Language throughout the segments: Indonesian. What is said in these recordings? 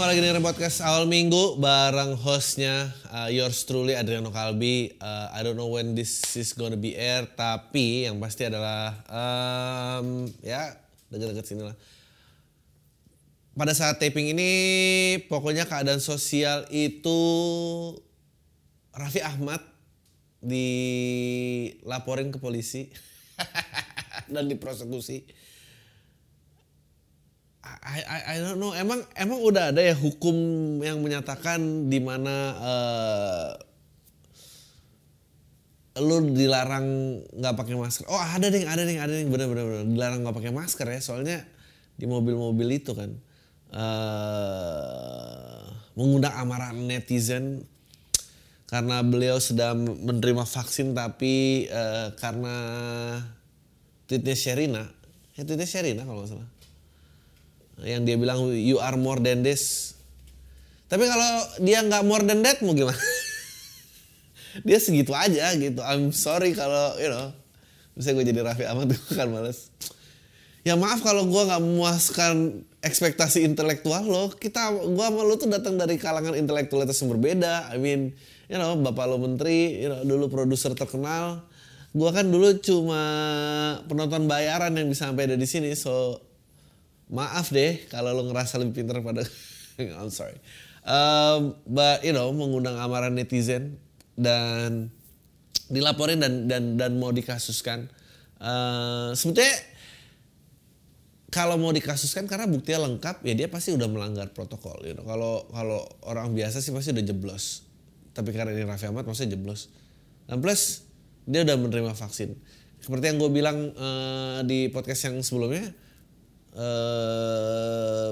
kembali lagi dengerin podcast awal minggu bareng hostnya uh, yours truly Adriano Kalbi. Uh, I don't know when this is gonna be air, tapi yang pasti adalah um, ya deket-deket sini lah. Pada saat taping ini, pokoknya keadaan sosial itu Raffi Ahmad dilaporin ke polisi dan diprosekusi. I, I, I don't know. Emang emang udah ada ya hukum yang menyatakan di mana uh, lu dilarang nggak pakai masker. Oh ada deh, ada deh, ada deh, bener-bener dilarang nggak pakai masker ya. Soalnya di mobil-mobil itu kan uh, mengundang amarah netizen karena beliau sedang menerima vaksin tapi uh, karena tweetnya Sherina, ya tweetnya Sherina kalau nggak salah yang dia bilang you are more than this. Tapi kalau dia nggak more than that mau gimana? dia segitu aja gitu. I'm sorry kalau you know bisa gue jadi Raffi Ahmad gue kan males. Ya maaf kalau gue nggak memuaskan ekspektasi intelektual lo. Kita gue sama lo tuh datang dari kalangan intelektualitas yang berbeda. I mean, you know, bapak lo menteri, you know, dulu produser terkenal. Gue kan dulu cuma penonton bayaran yang bisa sampai ada di sini. So maaf deh kalau lo ngerasa lebih pintar pada I'm sorry. Um, but you know mengundang amarah netizen dan dilaporin dan dan dan mau dikasuskan. Uh, sebetulnya kalau mau dikasuskan karena buktinya lengkap ya dia pasti udah melanggar protokol you know. kalau kalau orang biasa sih pasti udah jeblos. Tapi karena ini Raffi Ahmad maksudnya jeblos. Dan plus dia udah menerima vaksin. Seperti yang gue bilang uh, di podcast yang sebelumnya uh,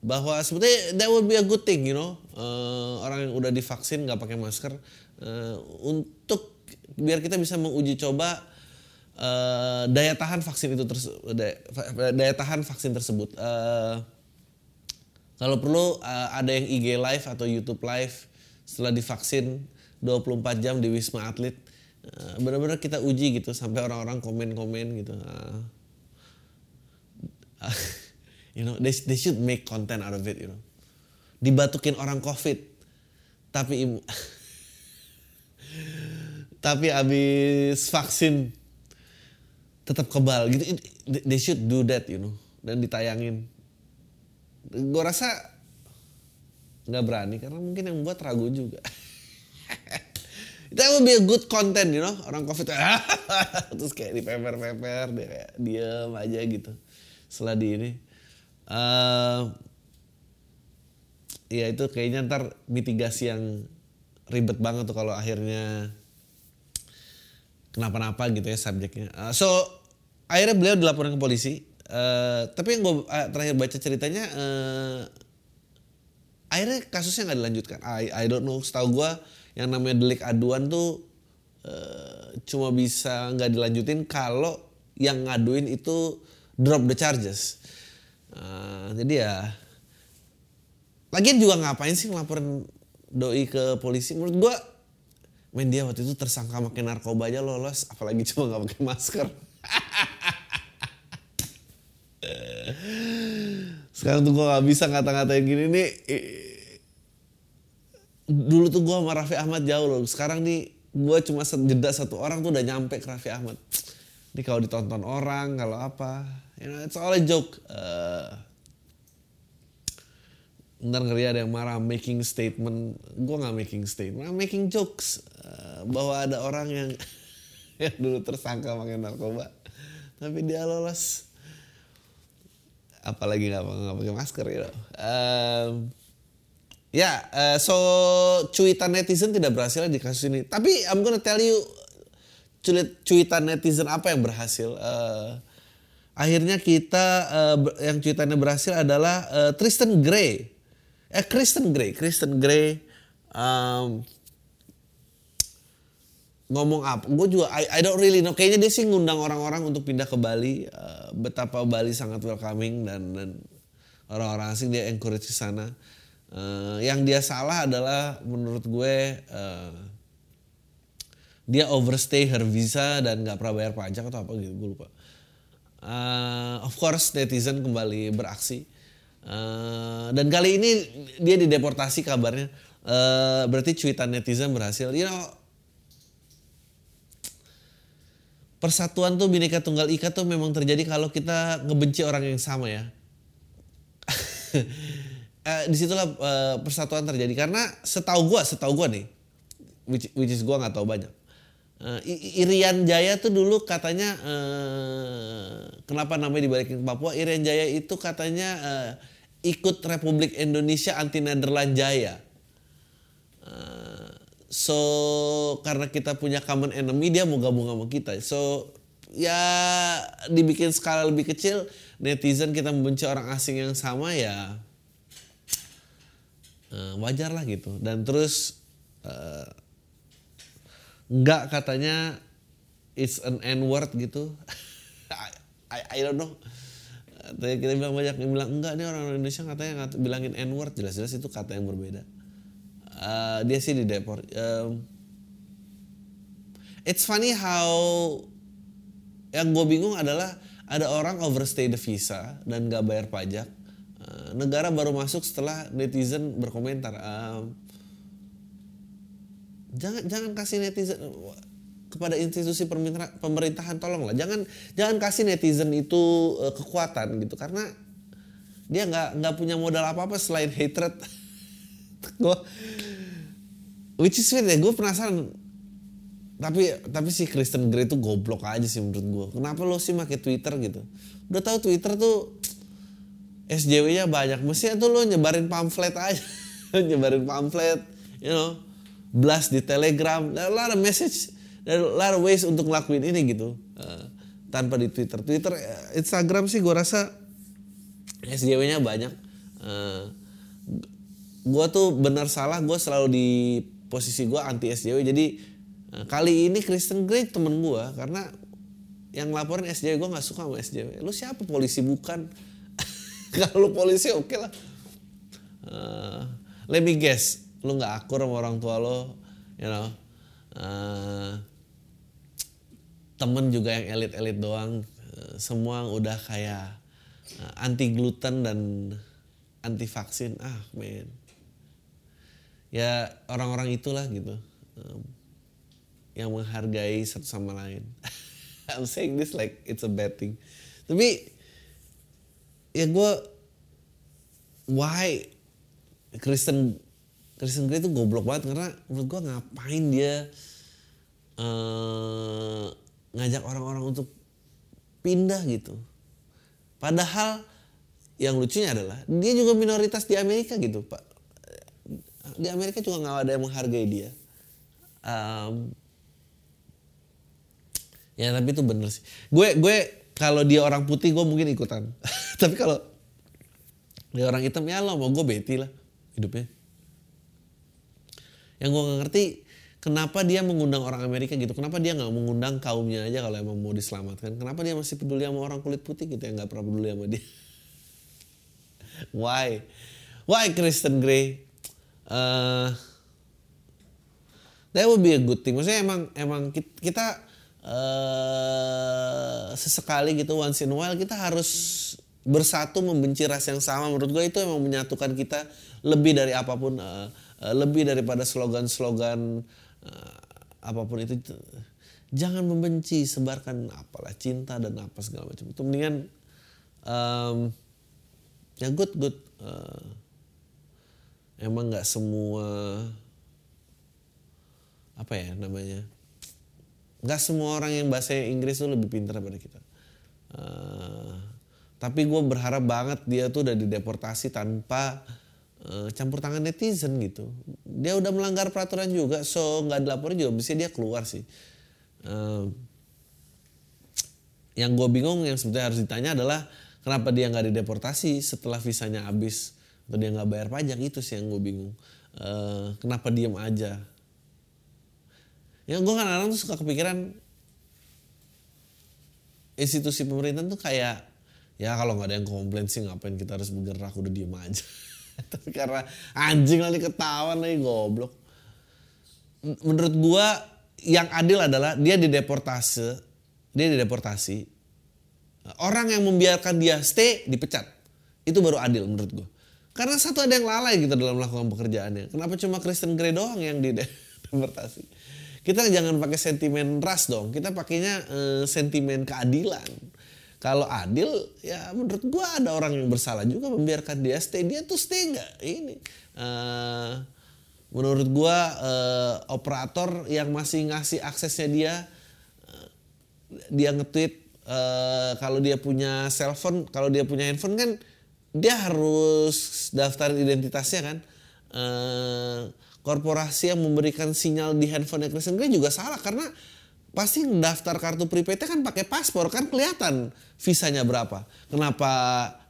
bahwa sebetulnya that would be a good thing you know. Uh, orang yang udah divaksin nggak pakai masker. Uh, untuk biar kita bisa menguji coba uh, daya tahan vaksin itu terus daya, daya tahan vaksin tersebut. Uh, kalau perlu uh, ada yang IG live atau YouTube live setelah divaksin 24 jam di Wisma Atlet. Uh, benar-benar kita uji gitu sampai orang-orang komen-komen gitu you know they they should make content out of it you know. Dibatukin orang covid. Tapi tapi abis vaksin tetap kebal. Gitu they should do that you know dan ditayangin. Gue rasa nggak berani karena mungkin yang buat ragu juga. Itu would be good content, you know. Orang covid terus kayak di paper dia kayak diem aja gitu setelah ini. Uh, ya itu kayaknya ntar mitigasi yang ribet banget tuh kalau akhirnya kenapa-napa gitu ya subjeknya. Uh, so akhirnya beliau dilaporkan ke polisi. Uh, tapi yang gue uh, terakhir baca ceritanya uh, akhirnya kasusnya nggak dilanjutkan. I I don't know. Setahu gue yang namanya delik aduan tuh uh, cuma bisa nggak dilanjutin kalau yang ngaduin itu drop the charges. Uh, jadi ya lagian juga ngapain sih ngelaporin doi ke polisi? Menurut gua main dia waktu itu tersangka makin narkoba aja lolos apalagi cuma nggak pakai masker. Sekarang tuh gua nggak bisa ngata-ngatain gini nih. Dulu tuh gua sama Raffi Ahmad jauh loh. Sekarang nih gua cuma jeda satu orang tuh udah nyampe ke Raffi Ahmad. Ini kalau ditonton orang kalau apa You know, it's all a joke. Uh, ntar ngeri ada yang marah making statement. Gue nggak making statement, I'm making jokes. Uh, bahwa ada orang yang yang dulu tersangka pakai narkoba, tapi dia lolos. Apalagi nggak pakai masker you know. Um, Ya, yeah, uh, so cuitan netizen tidak berhasil di kasus ini. Tapi I'm gonna tell you cuitan netizen apa yang berhasil. Uh, akhirnya kita uh, yang cuitannya berhasil adalah uh, Tristan Gray. Eh Kristen Gray, Kristen Gray um, ngomong apa? Gue juga I, I don't really know. Kayaknya dia sih ngundang orang-orang untuk pindah ke Bali. Uh, betapa Bali sangat welcoming dan, orang-orang asing dia encourage ke sana. Uh, yang dia salah adalah menurut gue uh, dia overstay her visa dan nggak pernah bayar pajak atau apa gitu gue lupa uh, of course netizen kembali beraksi Uh, dan kali ini dia dideportasi kabarnya. Uh, berarti cuitan netizen berhasil. You know, persatuan tuh bineka tunggal ika tuh memang terjadi kalau kita ngebenci orang yang sama ya. uh, di situlah uh, persatuan terjadi karena setahu gua, setahu gua nih, which, which is gua nggak tahu banyak. Uh, Irian Jaya tuh dulu katanya uh, kenapa namanya dibalikin ke Papua? Irian Jaya itu katanya uh, ikut Republik Indonesia anti Nederland Jaya. Uh, so karena kita punya common enemy dia mau gabung sama kita. So ya dibikin skala lebih kecil netizen kita membenci orang asing yang sama ya uh, wajar lah gitu. Dan terus uh, nggak katanya it's an N word gitu. I, I, I don't know Tadi kita bilang banyak yang bilang enggak nih orang Indonesia katanya ngat, bilangin N word jelas-jelas itu kata yang berbeda. Uh, dia sih di deport. Um, it's funny how yang gue bingung adalah ada orang overstay the visa dan gak bayar pajak. Uh, negara baru masuk setelah netizen berkomentar. Um, jangan jangan kasih netizen kepada institusi pemerintahan tolonglah. Jangan jangan kasih netizen itu uh, kekuatan gitu. Karena dia nggak nggak punya modal apa apa selain hatred. Gue which is weird ya gue penasaran. Tapi tapi si Kristen Grey itu goblok aja sih menurut gue kenapa lo sih pakai Twitter gitu? Udah tahu Twitter tuh SJW-nya banyak. Mestinya tuh lo nyebarin pamflet aja. Nyebarin pamflet you know blast di Telegram. A lot of message ada a lot of ways untuk ngelakuin ini gitu. Uh, tanpa di Twitter. Twitter eh, Instagram sih gue rasa SJW-nya banyak. Uh, gue tuh benar salah gue selalu di posisi gue anti SJW jadi kali ini Kristen Grey temen gue karena yang laporin SJW gue nggak suka sama SJW lu siapa? Polisi bukan. Kalau polisi oke okay lah. Uh, let me guess lu nggak akur sama orang tua lo you know. Uh, temen juga yang elit-elit doang eh, semua udah kayak eh, anti gluten dan anti vaksin ah men. Ya orang-orang itulah gitu yang menghargai satu sama lain. I'm saying this like it's a bad thing. Tapi ya gue why Kristen Kristen Grey itu goblok banget karena menurut gue ngapain dia uh, ngajak orang-orang untuk pindah gitu. Padahal yang lucunya adalah dia juga minoritas di Amerika gitu pak. Di Amerika juga nggak ada yang menghargai dia. Um, ya tapi itu bener sih. Gue gue kalau dia orang putih gue mungkin ikutan. tapi kalau dia orang hitam ya lo mau gue beti lah hidupnya. Yang gue gak ngerti kenapa dia mengundang orang Amerika gitu? Kenapa dia nggak mengundang kaumnya aja kalau emang mau diselamatkan? Kenapa dia masih peduli sama orang kulit putih gitu yang nggak pernah peduli sama dia? Why? Why Kristen Grey? Uh, that would be a good thing. Maksudnya emang emang kita uh, sesekali gitu once in a while kita harus bersatu membenci ras yang sama. Menurut gue itu emang menyatukan kita lebih dari apa pun uh, uh, lebih daripada slogan-slogan uh, apa pun itu jangan membenci sebarkan apalah cinta dan apa segala macam itu. Mendingan um, ya good good. Uh, emang nggak semua apa ya namanya nggak semua orang yang bahasa Inggris tuh lebih pintar daripada kita. Uh, tapi gue berharap banget dia tuh udah dideportasi tanpa uh, campur tangan netizen gitu. Dia udah melanggar peraturan juga, so nggak dilaporin juga, bisa dia keluar sih. Uh, yang gue bingung yang sebetulnya harus ditanya adalah kenapa dia nggak dideportasi setelah visanya habis atau dia nggak bayar pajak itu sih yang gue bingung. Uh, kenapa diem aja? Ya gue kadang-kadang tuh suka kepikiran institusi pemerintahan tuh kayak ya kalau nggak ada yang komplain sih ngapain kita harus bergerak udah diem aja. karena anjing lagi ketahuan lagi goblok. Menurut gua yang adil adalah dia dideportasi dia dideportasi. Orang yang membiarkan dia stay dipecat. Itu baru adil menurut gue karena satu ada yang lalai gitu dalam melakukan pekerjaannya. Kenapa cuma Kristen Grey doang yang di deportasi kita jangan pakai sentimen ras dong. Kita pakainya uh, sentimen keadilan kalau adil ya menurut gue ada orang yang bersalah juga membiarkan dia stay. Dia tuh stay nggak? Ini uh, menurut gue uh, operator yang masih ngasih aksesnya dia uh, dia nge-tweet uh, kalau dia punya cellphone kalau dia punya handphone kan dia harus daftar identitasnya kan. Uh, korporasi yang memberikan sinyal di handphone Kristen Grey juga salah karena pasti daftar kartu prepaidnya kan pakai paspor kan kelihatan visanya berapa. Kenapa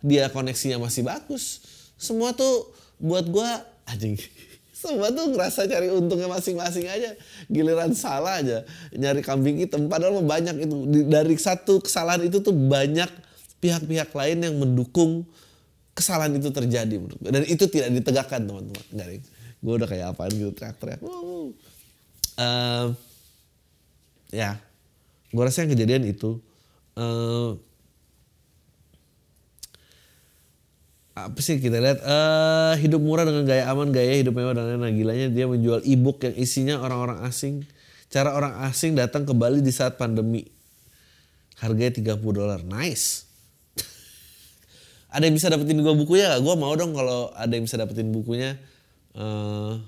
dia koneksinya masih bagus? Semua tuh buat gua anjing. Semua tuh ngerasa cari untungnya masing-masing aja. Giliran salah aja nyari kambing hitam padahal banyak itu dari satu kesalahan itu tuh banyak pihak-pihak lain yang mendukung kesalahan itu terjadi dan itu tidak ditegakkan teman-teman dari gue udah kayak apaan gitu teriak-teriak uh, ya. Gue rasa yang kejadian itu uh, apa sih kita lihat? Uh, hidup murah dengan gaya aman gaya hidup mewah dan lain-lain. Gilanya dia menjual ebook yang isinya orang-orang asing. Cara orang asing datang ke Bali di saat pandemi. Harganya 30 dolar. Nice. Ada yang bisa dapetin gue bukunya gak? Gue mau dong kalau ada yang bisa dapetin bukunya. Uh,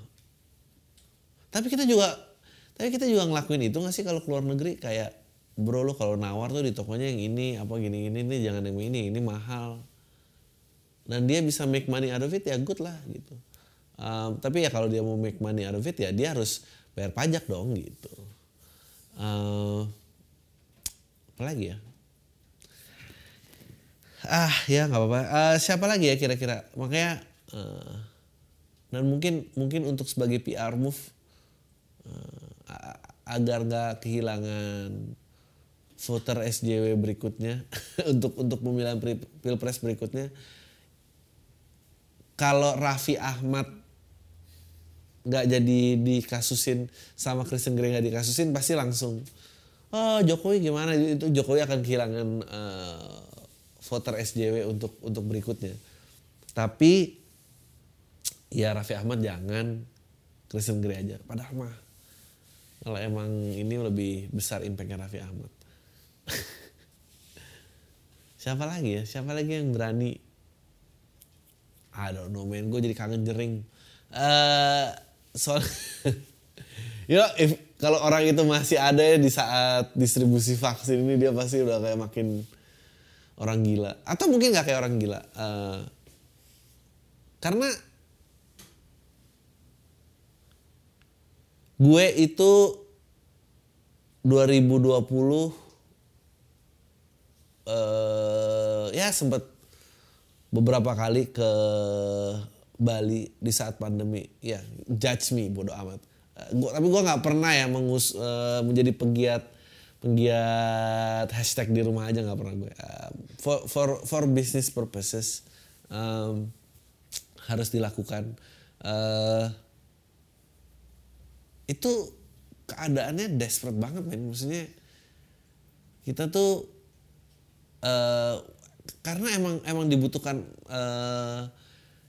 tapi kita juga tapi kita juga ngelakuin itu nggak sih kalau keluar negeri? Kayak bro lo kalau nawar tuh di tokonya yang ini apa gini gini nih jangan yang ini ini mahal. Dan dia bisa make money out of it ya good lah gitu. Um, tapi ya kalau dia mau make money out of it ya dia harus bayar pajak dong gitu. Uh, apa lagi ya? Ah ya nggak apa-apa. Uh, siapa lagi ya kira-kira? Makanya uh, dan mungkin mungkin untuk sebagai PR move agar nggak kehilangan voter SJW berikutnya untuk untuk pemilihan pilpres berikutnya. Kalau Raffi Ahmad nggak jadi dikasusin sama Kristen Grey nggak dikasusin pasti langsung oh Jokowi gimana? Itu Jokowi akan kehilangan uh, voter SJW untuk untuk berikutnya. Tapi ya Raffi Ahmad jangan Kristen Grey aja. Padahal mah kalau emang ini lebih besar impactnya Raffi Ahmad. Siapa lagi ya? Siapa lagi yang berani? I don't know man. Gue jadi kangen jering. Uh, soal ya if kalau orang itu masih ada ya di saat distribusi vaksin ini dia pasti udah kayak makin orang gila. Atau mungkin nggak kayak orang gila. Uh, karena gue itu 2020 uh, ya sempat beberapa kali ke Bali di saat pandemi. Ya judge me bodoh amat. Uh, gua, tapi gue nggak pernah ya mengus, uh, menjadi penggiat penggiat hashtag di rumah aja nggak pernah gue uh, for for for business purposes um, harus dilakukan. Uh, itu keadaannya desperate banget men. Maksudnya kita tuh uh, karena emang emang dibutuhkan uh,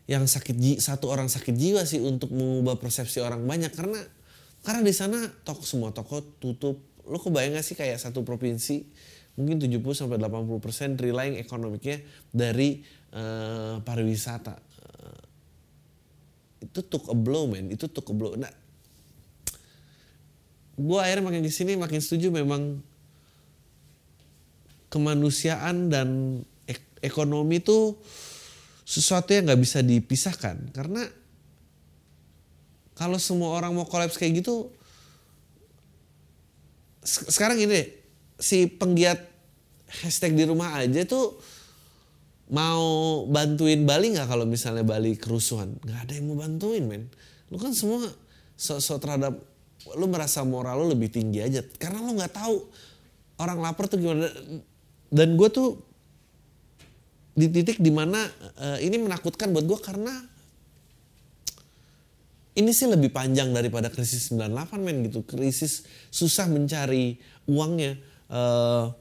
yang sakit ji satu orang sakit jiwa sih untuk mengubah persepsi orang banyak. Karena karena di sana toko semua toko tutup. Lo kebayang gak sih kayak satu provinsi mungkin 70 sampai 80 persen relying ekonomiknya dari uh, pariwisata. Uh, itu took a blow man itu took a blow. Nah gue akhirnya makin ke sini makin setuju memang kemanusiaan dan ek ekonomi itu sesuatu yang nggak bisa dipisahkan. Karena kalau semua orang mau kolaps kayak gitu sekarang ini si penggiat hashtag di rumah aja tuh mau bantuin Bali nggak kalau misalnya Bali kerusuhan? Nggak ada yang mau bantuin men. Lu kan semua sok-sok terhadap lu merasa moral lu lebih tinggi aja. Karena lu nggak tahu orang lapar tuh gimana. Dan gue tuh di titik di mana uh, ini menakutkan buat gue karena ini sih lebih panjang daripada krisis 98 men gitu. Krisis susah mencari uangnya. Uh,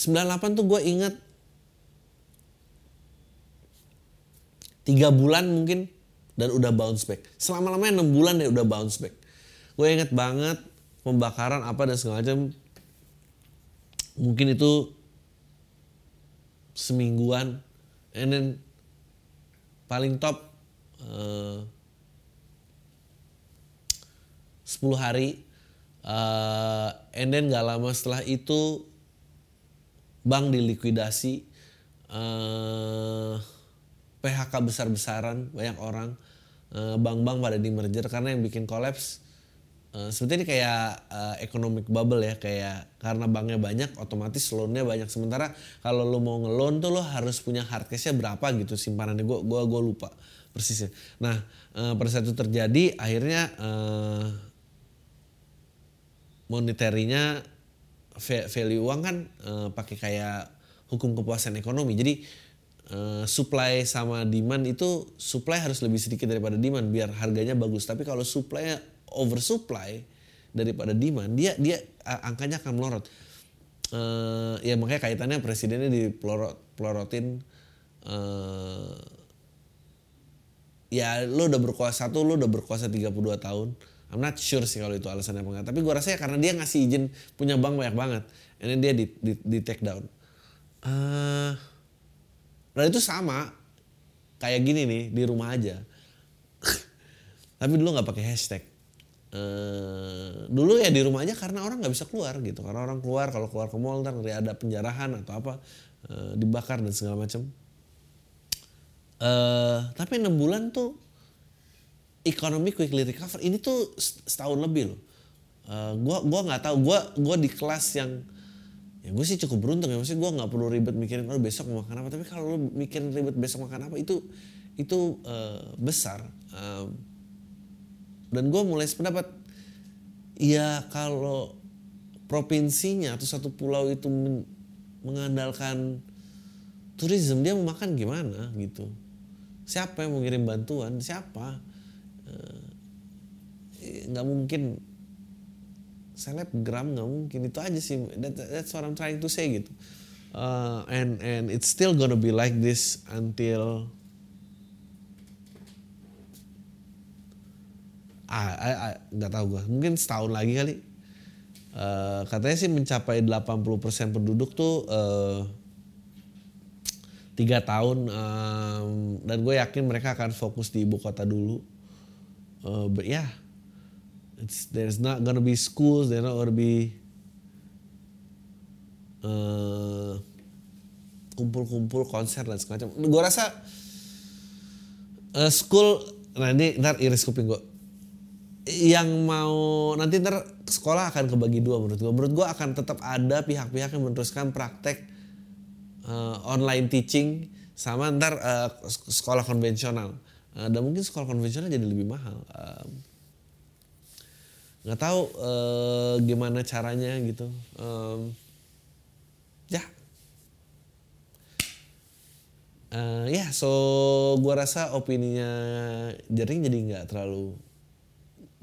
98 tuh gue inget tiga bulan mungkin dan udah bounce back. Selama-lamanya enam bulan deh udah bounce back. Gue inget banget pembakaran apa dan segala macam. Mungkin itu semingguan, and then paling top uh, 10 hari, uh, and then gak lama setelah itu bank dilikuidasi, uh, PHK besar-besaran banyak orang, bank-bank pada di merger karena yang bikin kolaps Uh, sebetulnya ini kayak uh, economic bubble ya kayak karena banknya banyak otomatis loannya banyak. Sementara kalau lo mau ngeloan tuh lo harus punya hard cashnya berapa gitu simpanannya. Gue gua gua lupa persisnya. Nah uh, pada saat itu terjadi akhirnya uh, moneterinya value uang kan pakai kayak hukum kepuasan ekonomi. Jadi uh, supply sama demand itu supply harus lebih sedikit daripada demand biar harganya bagus. Tapi kalau supply oversupply daripada demand dia dia angkanya akan melorot. Uh, ya makanya kaitannya presidennya dipelorotin uh, ya lo udah berkuasa tuh lo udah berkuasa 32 tahun. I'm not sure sih kalau itu alasannya apa tapi gue rasa ya karena dia ngasih izin punya bank banyak banget. Ini dia di, di, di take down. Uh, dan itu sama kayak gini nih di rumah aja. Tapi dulu nggak pakai hashtag. Uh, dulu ya di rumah aja karena orang nggak bisa keluar gitu. Karena orang keluar kalau keluar ke mall ntar ada penjarahan atau apa uh, dibakar dan segala macam. Uh, tapi enam bulan tuh ekonomi quickly recover. Ini tuh setahun lebih loh. Uh, gua gua nggak tahu. Gua gua di kelas yang ya gue sih cukup beruntung ya. Maksudnya gue nggak perlu ribet mikirin oh besok mau makan apa? Tapi kalau lo mikirin ribet besok makan apa itu itu uh, besar. Uh, dan gue mulai sependapat. Ya kalau provinsinya atau satu pulau itu mengandalkan turisme dia mau makan gimana gitu? Siapa yang mau ngirim bantuan? Siapa? Eh, nggak mungkin selebgram nggak mungkin. Itu aja sih. That, that's what I'm trying to say gitu. Uh, and and it's still gonna be like this until ah, nggak tahu gue mungkin setahun lagi kali. Uh, katanya sih mencapai 80% penduduk tuh uh, tiga tahun. Um, dan gue yakin mereka akan fokus di ibu kota dulu. Uh, but yeah it's there's not gonna be schools there's not gonna be kumpul-kumpul konser dan semacam. Gue rasa uh, school ini ntar iris kuping gue yang mau nanti ntar sekolah akan kebagi dua menurut gue. Menurut gue akan tetap ada pihak-pihak yang meneruskan praktek uh, online teaching sama ntar uh, sekolah konvensional. Uh, dan mungkin sekolah konvensional jadi lebih mahal. Nggak uh, tahu uh, gimana caranya gitu. Um, ya. Uh, ya, yeah, so gue rasa opininya Jering jadi nggak terlalu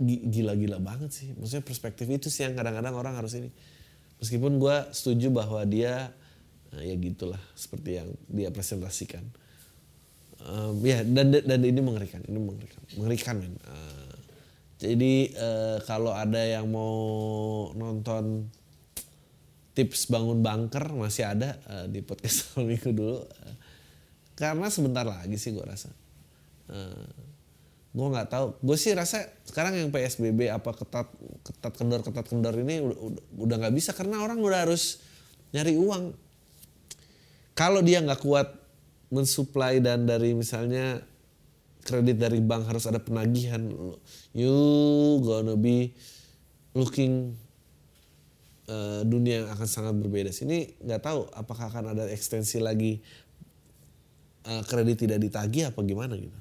gila-gila banget sih. Maksudnya perspektif itu sih yang kadang-kadang orang harus ini. Meskipun gue setuju bahwa dia nah ya gitulah seperti yang dia presentasikan. Um, ya dan dan ini mengerikan, ini mengerikan, mengerikan men. Uh, jadi uh, kalau ada yang mau nonton tips bangun bunker masih ada uh, di podcast minggu dulu. Uh, karena sebentar lagi sih gue rasa. Uh, gue nggak tahu gue sih rasa sekarang yang psbb apa ketat ketat kendor ketat kendor ini udah nggak bisa karena orang udah harus nyari uang kalau dia nggak kuat mensuplai dan dari misalnya kredit dari bank harus ada penagihan. You gonna be looking uh, dunia yang akan sangat berbeda. Sini nggak tahu apakah akan ada ekstensi lagi uh, kredit tidak ditagih apa gimana gitu.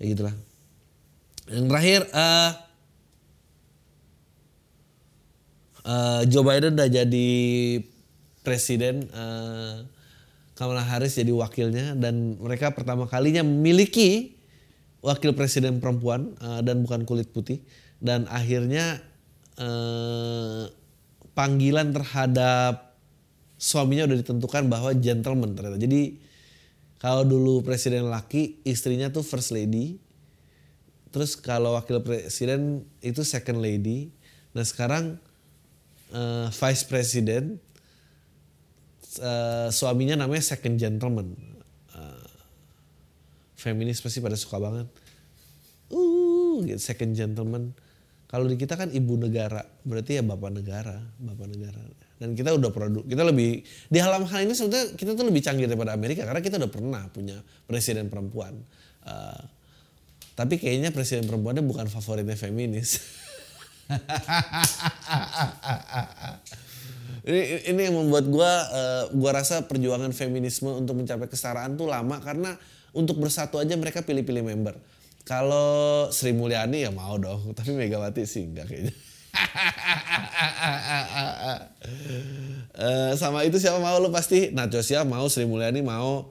Ya gitulah. Yang terakhir uh, uh, Joe Biden udah jadi presiden uh, Kamala Harris jadi wakilnya dan mereka pertama kalinya memiliki wakil presiden perempuan uh, dan bukan kulit putih dan akhirnya uh, panggilan terhadap suaminya udah ditentukan bahwa gentleman ternyata. Jadi kalau dulu presiden laki, istrinya tuh first lady. Terus kalau wakil presiden itu second lady. Nah sekarang uh, vice president uh, suaminya namanya second gentleman. Uh, feminis pasti pada suka banget. Uh, gitu, second gentleman. Kalau di kita kan ibu negara, berarti ya bapak negara, bapak negara. Dan kita udah produk, kita lebih di hal hal ini sebetulnya kita tuh lebih canggih daripada Amerika karena kita udah pernah punya presiden perempuan. Uh, tapi kayaknya presiden perempuannya bukan favoritnya feminis. ini ini yang membuat gue uh, gue rasa perjuangan feminisme untuk mencapai kesetaraan tuh lama karena untuk bersatu aja mereka pilih-pilih member. Kalau Sri Mulyani ya mau dong, tapi Megawati sih enggak kayaknya. uh, sama itu siapa mau lu pasti? Najwa siapa mau Sri Mulyani mau.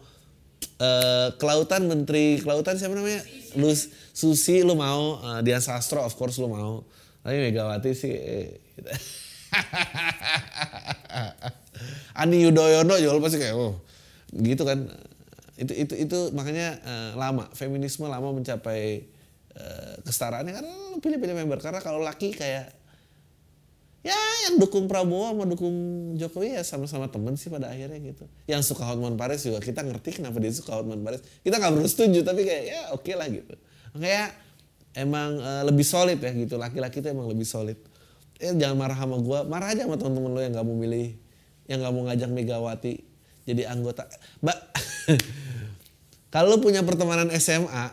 Uh, kelautan menteri kelautan siapa namanya? Lu Susi lu mau. Uh, Dian Sastro of course lu mau. Tapi Megawati sih eh. Ani Yudhoyono juga pasti kayak oh. Gitu kan. Itu itu itu makanya uh, lama feminisme lama mencapai uh, kesetaraannya karena pilih-pilih member. Karena kalau laki kayak ya yang dukung Prabowo sama dukung Jokowi ya sama-sama temen sih pada akhirnya gitu. Yang suka Hotman Paris juga kita ngerti kenapa dia suka Hotman Paris. Kita nggak perlu setuju tapi kayak ya oke okay lah gitu. Kayak emang uh, lebih solid ya gitu. Laki-laki itu emang lebih solid eh jangan marah sama gue marah aja sama teman-teman lo yang nggak mau milih yang nggak mau ngajak Megawati jadi anggota. Mbak kalau lu punya pertemanan SMA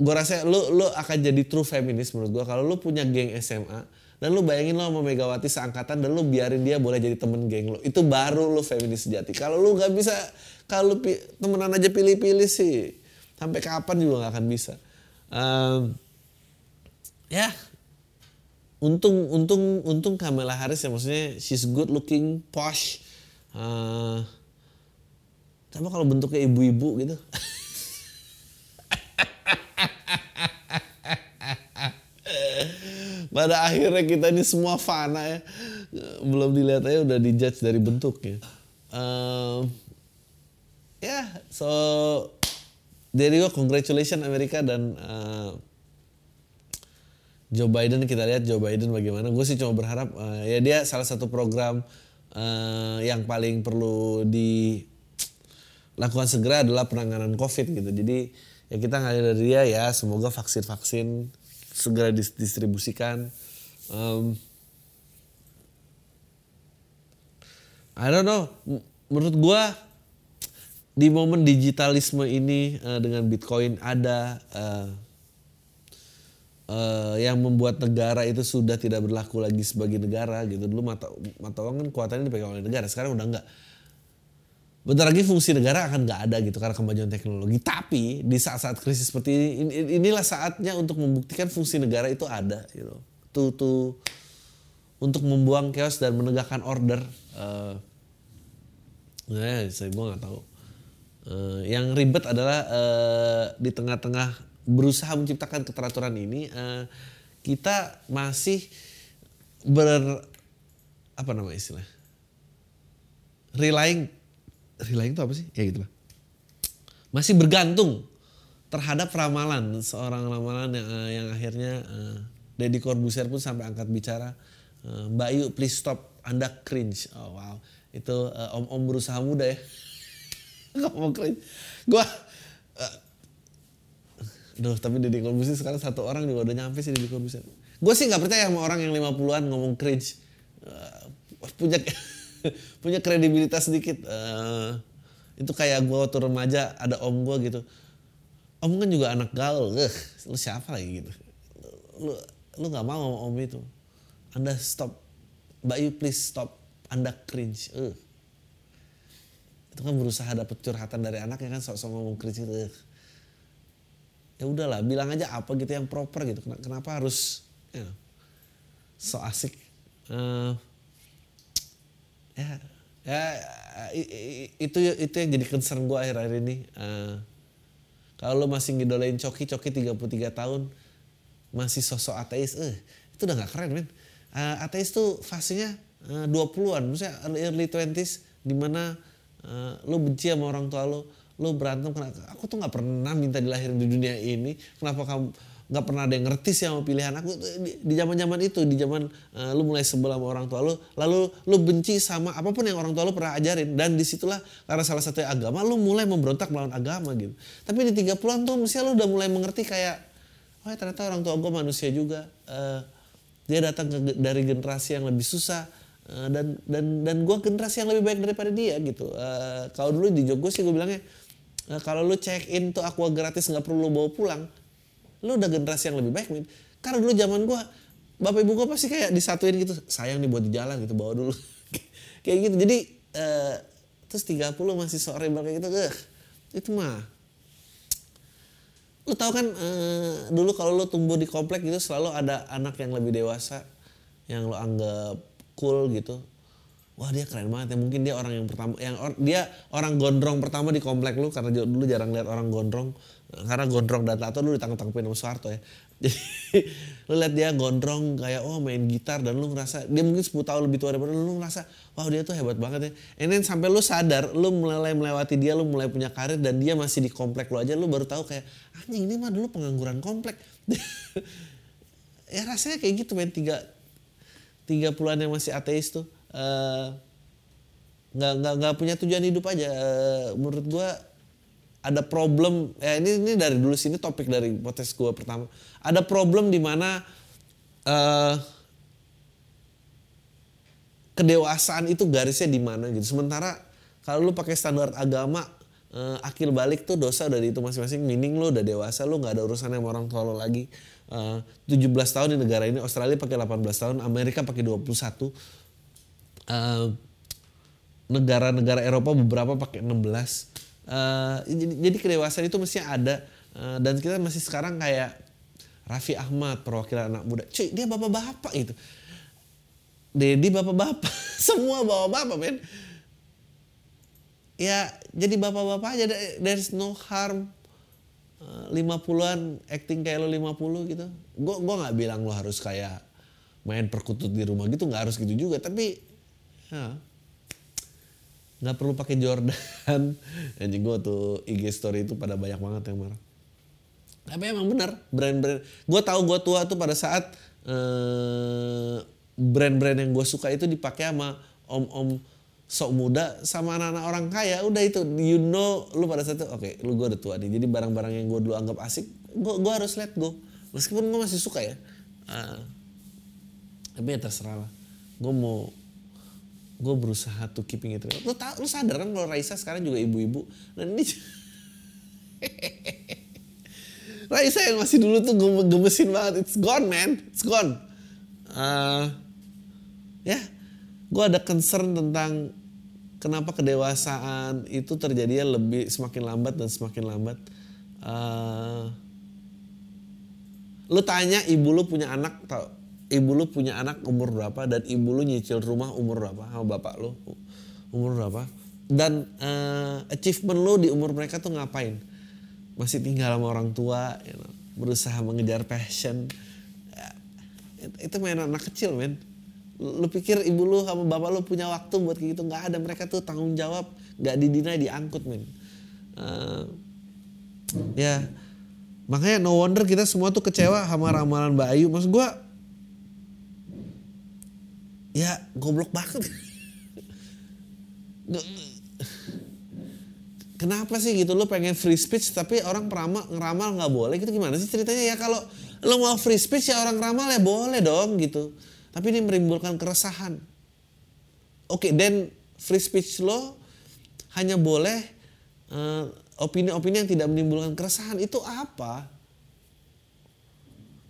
gue rasa lu lu akan jadi true feminis menurut gue kalau lu punya geng SMA dan lu bayangin lo sama Megawati seangkatan dan lu biarin dia boleh jadi temen geng lo itu baru lu feminis sejati. Kalau lu nggak bisa kalau temenan aja pilih-pilih sih sampai kapan juga nggak akan bisa. Um, ya untung untung untung Kamala Harris ya maksudnya she's good looking posh uh, Coba kalau bentuknya ibu-ibu gitu. Pada akhirnya kita ini semua fana ya. Belum dilihat aja udah dijudge dari bentuknya. Um, ya, yeah, so there you go. Congratulations Amerika dan uh, Joe Biden kita lihat Joe Biden bagaimana. Gue sih cuma berharap uh, ya dia salah satu program uh, yang paling perlu di lakukan segera adalah penanganan COVID gitu. Jadi ya kita nggak dari dia ya semoga vaksin-vaksin segera distribusikan. Um, I don't know. Menurut gua di momen digitalisme ini uh, dengan Bitcoin ada uh, uh, yang membuat negara itu sudah tidak berlaku lagi sebagai negara gitu. Dulu mata mata uang kan kuatannya dipegang oleh negara, sekarang udah enggak bentar lagi fungsi negara akan nggak ada gitu karena kemajuan teknologi. Tapi di saat-saat krisis seperti ini, inilah saatnya untuk membuktikan fungsi negara itu ada gitu. Tuh tuh untuk membuang chaos dan menegakkan order. Uh, eh, saya gue nggak tahu. Uh, yang ribet adalah uh, di tengah-tengah berusaha menciptakan keteraturan ini, uh, kita masih ber apa nama istilah? Relying relying itu apa sih? Ya gitu lah. Masih bergantung terhadap ramalan seorang ramalan yang, uh, yang akhirnya uh, Deddy Corbuzier pun sampai angkat bicara uh, Mbak Yu please stop. Anda cringe. Oh wow. Itu uh, om om berusaha muda ya. Ngomong cringe. Gua Duh, tapi Deddy Corbuzier sekarang satu orang juga udah nyampe sih Deddy Corbuzier. Gue sih nggak percaya sama orang yang 50-an ngomong cringe. Uh, punya punya kredibilitas sedikit. Uh, itu kayak gue waktu remaja ada om gue gitu. Om kan juga anak gaul. Uh, lu siapa lagi gitu? Lu lu nggak mau sama om itu. Anda stop. Mbak you please stop. Anda cringe. Uh. itu kan berusaha dapet curhatan dari anaknya kan sok-sok ngomong cringe uh. Ya udahlah bilang aja apa gitu yang proper gitu. Kenapa harus you know, so asik. Uh, ya ya itu itu yang jadi concern gue akhir-akhir ini. Uh, kalau lo masih ngidolain Coki Coki 33 tahun masih sosok ateis eh itu udah nggak keren men. Uh, ateis tuh fasenya uh, 20-an, misalnya early 20s di mana uh, lo benci sama orang tua lo, lo berantem kenapa? Aku tuh nggak pernah minta dilahirin di dunia ini, kenapa kamu nggak pernah ada yang ngerti sih sama pilihan aku? Di zaman zaman itu di zaman uh, lu mulai sebel sama orang tua lu lalu lu benci sama apa pun yang orang tua lu pernah ajarin. Dan di situlah karena salah satu agama lu mulai memberontak melawan agama gitu. Tapi di tiga puluhan tuh misalnya lu udah mulai mengerti kayak oh ternyata orang tua gue manusia juga. Uh, dia datang dari generasi yang lebih susah uh, dan dan dan gue generasi yang lebih baik daripada dia gitu. Uh, kalau dulu di Jogja sih gue bilangnya uh, kalau lu check in tuh aqua gratis nggak perlu lu bawa pulang lu udah generasi yang lebih baik min. Karena dulu zaman gua bapak ibu gua pasti kayak disatuin gitu sayang nih buat di jalan gitu bawa dulu. Kayak gitu. Jadi uh, terus 30 masih sore kayak gitu uh, itu mah. Lu tahu kan uh, dulu kalau lu tumbuh di komplek gitu selalu ada anak yang lebih dewasa yang lu anggap cool gitu wah dia keren banget ya. Mungkin dia orang yang pertama yang or, dia orang gondrong pertama di komplek lu karena dulu jarang lihat orang gondrong. Karena gondrong dan tato lu ditangkap tangkapin sama Soeharto ya. Jadi lu lihat dia gondrong kayak oh main gitar dan lu ngerasa dia mungkin 10 tahun lebih tua daripada lu, lu ngerasa wah dia tuh hebat banget ya. And then sampai lu sadar lu mulai melewati dia lu mulai punya karir dan dia masih di komplek lu aja lu baru tahu kayak anjing ini mah dulu pengangguran komplek. Ya rasanya kayak gitu main tiga tiga puluhan yang masih ateis tuh. uh, nggak nggak nggak punya tujuan hidup aja. Uh, menurut gua ada problem ya ini ini dari dulu sini topik dari podcast gue pertama. Ada problem di mana uh, kedewasaan itu garisnya di mana gitu. Sementara kalau lu pakai standar agama uh, akil balik tuh dosa udah di itu masing-masing. Meaning lu udah dewasa lu nggak ada urusan sama orang tua lu lagi. Uh, 17 tahun di negara ini Australia pakai 18 tahun Amerika pakai 21 uh, negara-negara Eropa beberapa pakai 16 uh, jadi, jadi kedewasaan itu mesti ada. Uh, dan kita masih sekarang kayak Raffi Ahmad perwakilan anak muda. Cuy dia bapak-bapak itu Dedi bapak-bapak. Semua bapak-bapak men. Ya jadi bapak-bapak aja. There's no harm. Eh, lima puluhan acting kayak lo 50 gitu. Gue nggak bilang lo harus kayak main perkutut di rumah gitu nggak harus gitu juga. Tapi ya, nggak perlu pakai Jordan. Anjing gue tuh IG story itu pada banyak banget yang marah tapi emang benar brand-brand. Gue tahu gue tua tuh pada saat brand brand-brand yang gue suka itu dipakai sama om-om sok muda sama anak-anak orang kaya. Udah itu you know lu pada saat itu oke okay, lu gue udah tua nih. Jadi barang-barang yang gue dulu anggap asik gue gue harus let go. Meskipun gue masih suka ya. Uh, tapi ya terserah lah. Gue mau gue berusaha to keeping it real. Lu, tau, lu sadar kan kalau Raisa sekarang juga ibu-ibu. Dan ini Raisa yang masih dulu tuh gemesin banget. It's gone man, it's gone. Uh, ya, gue ada concern tentang kenapa kedewasaan itu terjadinya lebih semakin lambat dan semakin lambat. Uh, lu tanya ibu lu punya anak tau ibu lu punya anak umur berapa dan ibu lu nyicil rumah umur berapa? Sama bapak lu umur berapa? Dan uh, achievement lu di umur mereka tuh ngapain? Masih tinggal sama orang tua you know, berusaha mengejar passion. Ya, itu main anak kecil men. Lu pikir ibu lu sama bapak lu punya waktu buat kayak gitu? Nggak ada. Mereka tuh tanggung jawab. Nggak didinai diangkut men. Uh, ya. Makanya no wonder kita semua tuh kecewa sama ramalan Mbak Ayu maksud gue ya goblok banget. Kenapa sih gitu? Lo pengen free speech tapi orang peramal ngeramal nggak boleh gitu? Gimana sih ceritanya? Ya kalau lo mau free speech ya orang ramal ya boleh dong gitu. Tapi ini menimbulkan keresahan. Oke okay, dan free speech lo hanya boleh uh, opini-opini yang tidak menimbulkan keresahan. Itu apa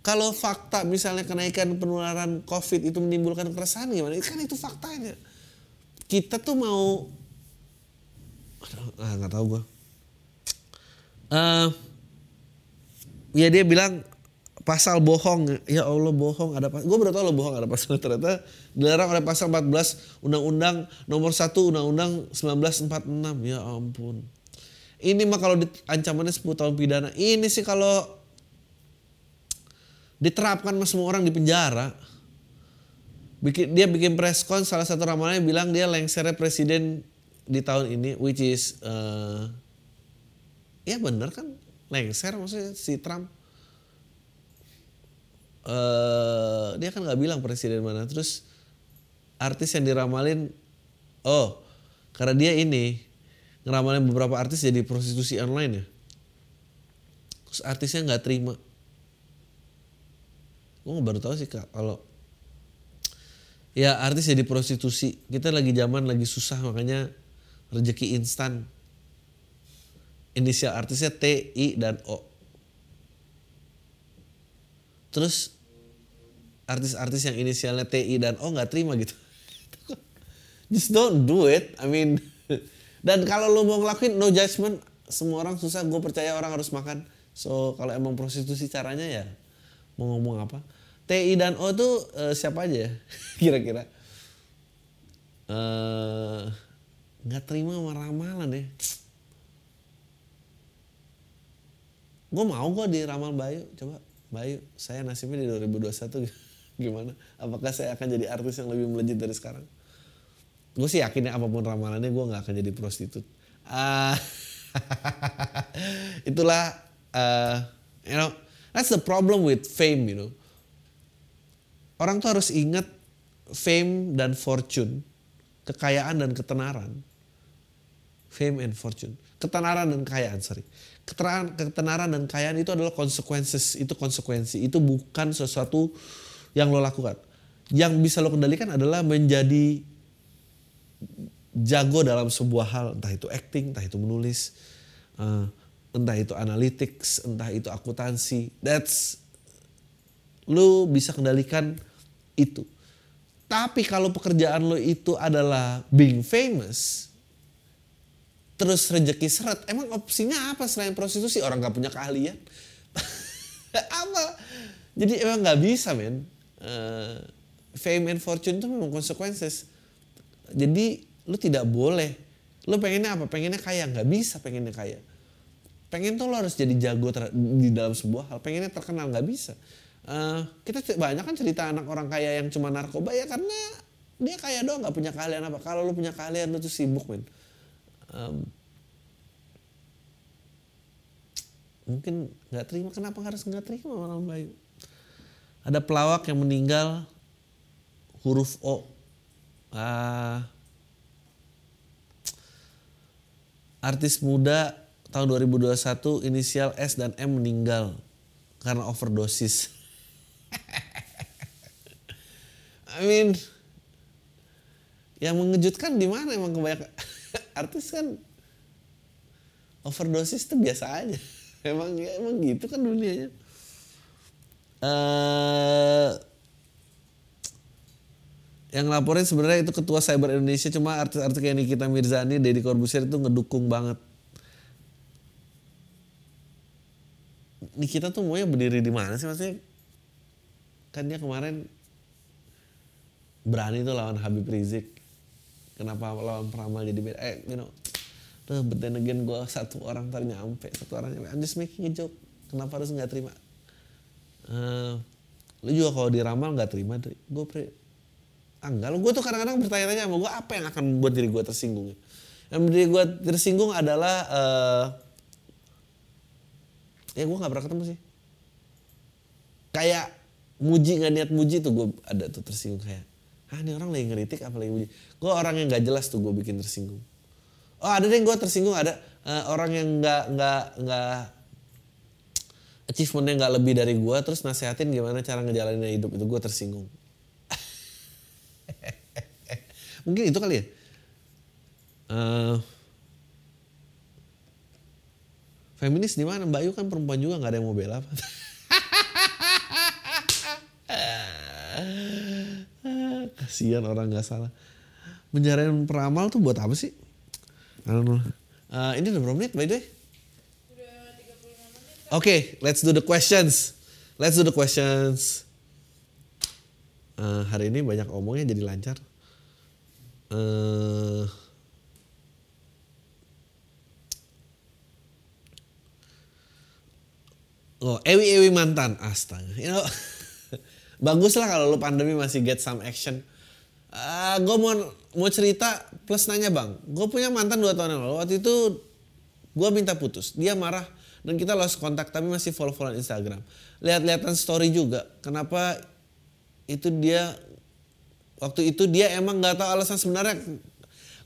kalau fakta misalnya kenaikan penularan COVID itu menimbulkan keresahan gimana? Kan itu faktanya. Kita tuh mau, ah nggak tahu gue. Uh, ya dia bilang pasal bohong ya Allah bohong ada pasal gue baru tahu lo bohong ada pasal ternyata dilarang oleh pasal 14 undang-undang nomor 1 undang-undang 1946 ya ampun ini mah kalau ancamannya 10 tahun pidana ini sih kalau diterapkan sama semua orang di penjara. Bikin dia bikin press con salah satu ramalannya bilang dia lengsernya presiden di tahun ini which is uh, ya bener kan lengser maksudnya si Trump. Uh, dia kan nggak bilang presiden mana terus artis yang diramalin oh karena dia ini ngeramalin beberapa artis jadi prostitusi online ya. Terus artisnya nggak terima gue baru tahu sih kak kalau ya artis jadi prostitusi. Kita lagi zaman lagi susah makanya rezeki instan. Inisial artisnya T I dan O. Terus artis-artis yang inisialnya T I dan O nggak terima gitu. Just don't do it I mean. Dan kalau lo mau ngelakuin no judgment. Semua orang susah gue percaya orang harus makan. So kalau emang prostitusi caranya ya mau ngomong apa. TI dan O tuh uh, siapa aja ya? Kira-kira. Uh, nggak terima sama ramalan ya. Gue mau gue di ramal Bayu. Coba Bayu saya nasibnya di 2021 gimana? Apakah saya akan jadi artis yang lebih melejit dari sekarang? Gue sih yakin ya apa pun ramalannya gue nggak akan jadi prostitut. Uh, itulah uh, you know that's the problem with fame you know Orang tuh harus ingat fame dan fortune, kekayaan dan ketenaran. Fame and fortune. Ketenaran dan kekayaan, sorry. Ketenaran, ketenaran dan kekayaan itu adalah consequences, itu konsekuensi. Itu bukan sesuatu yang lo lakukan. Yang bisa lo kendalikan adalah menjadi jago dalam sebuah hal. Entah itu acting, entah itu menulis, uh, entah itu analytics, entah itu akuntansi. That's lo bisa kendalikan itu. Tapi kalau pekerjaan lo itu adalah being famous, terus rezeki seret, emang opsinya apa selain prostitusi? Orang gak punya keahlian. apa? Jadi emang gak bisa men. Uh, fame and fortune itu memang consequences. Jadi lo tidak boleh. Lo pengennya apa? Pengennya kaya? Gak bisa pengennya kaya. Pengen tuh lo harus jadi jago di dalam sebuah hal. Pengennya terkenal? Gak bisa uh, kita banyak kan cerita anak orang kaya yang cuma narkoba ya karena dia kaya doang nggak punya keahlian apa kalau lu punya keahlian lu tuh sibuk men um, mungkin nggak terima kenapa harus nggak terima orang bayu ada pelawak yang meninggal huruf O uh, artis muda tahun 2021 inisial S dan M meninggal karena overdosis I mean, yang mengejutkan di mana emang kebanyakan artis kan overdosis itu biasa aja. Emang ya, emang gitu kan dunianya. Uh, yang laporin sebenarnya itu ketua Cyber Indonesia cuma artis-artis kayak Nikita Mirzani, Deddy Corbuzier itu ngedukung banget. Nikita tuh maunya berdiri di mana sih? Maksudnya? Kan dia kemarin berani tuh lawan Habib Rizik. Kenapa lawan Pramal jadi beda? Eh you know tuh but gue satu orang tadi nyampe satu orang nyampe. I'm just making a joke. Kenapa harus nggak terima? Uh, lu juga kalau diramal nggak terima gue pre ah, lu gue tuh kadang-kadang bertanya-tanya sama gue apa yang akan buat diri gue tersinggung yang buat diri gue tersinggung adalah uh, ya gue nggak pernah ketemu sih. Kayak muji nggak niat muji tuh gue ada tuh tersinggung kayak ah ini orang lagi ngeritik apa lagi gue orang yang nggak jelas tuh gue bikin tersinggung. Oh ada deh gue tersinggung ada uh, orang yang nggak nggak nggak achievementnya nggak lebih dari gue terus nasehatin gimana cara ngejalanin hidup itu gue tersinggung. Mungkin itu kali ya? Uh, feminis di mana Mbak Yu kan perempuan juga nggak ada yang mau bela Kasihan orang nggak salah. Menjarain peramal tuh buat apa sih? I don't know. Uh, ini udah berapa menit by the way? Oke, okay, let's do the questions. Let's do the questions. Uh, hari ini banyak omongnya jadi lancar. Uh, oh, Ewi Ewi mantan, astaga. You know, bagus lah kalau lu pandemi masih get some action. Uh, gue mau mau cerita plus nanya bang. Gue punya mantan dua tahun yang lalu. Waktu itu gue minta putus. Dia marah dan kita lost kontak tapi masih follow followan Instagram. Lihat-lihatan story juga. Kenapa itu dia waktu itu dia emang nggak tahu alasan sebenarnya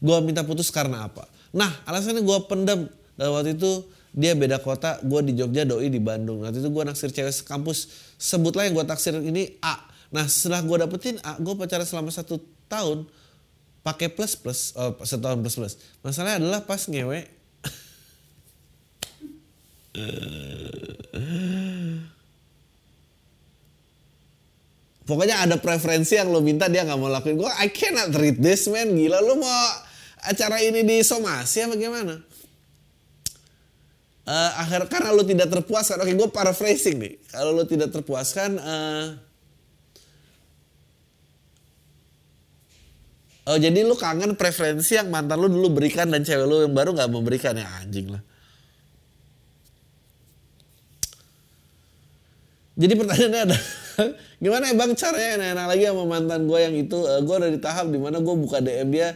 gue minta putus karena apa. Nah alasannya gue pendam dan waktu itu dia beda kota gue di Jogja doi di Bandung waktu itu gue naksir cewek sekampus sebutlah yang gue taksir ini A nah setelah gue dapetin A gue pacaran selama satu tahun pakai plus plus oh, setahun plus plus masalahnya adalah pas ngewe Pokoknya ada preferensi yang lo minta dia nggak mau lakuin. Gue I cannot read this man. Gila lo mau acara ini di somasi apa gimana? Uh, akhir karena lo tidak terpuaskan. Oke gue paraphrasing nih. Kalau lo tidak terpuaskan. Uh, Oh jadi lu kangen preferensi yang mantan lu dulu berikan dan cewek lu yang baru nggak memberikan ya anjing lah. Jadi pertanyaannya ada gimana ya bang caranya enak-enak lagi sama mantan gue yang itu uh, eh, gue udah di tahap di mana gue buka DM dia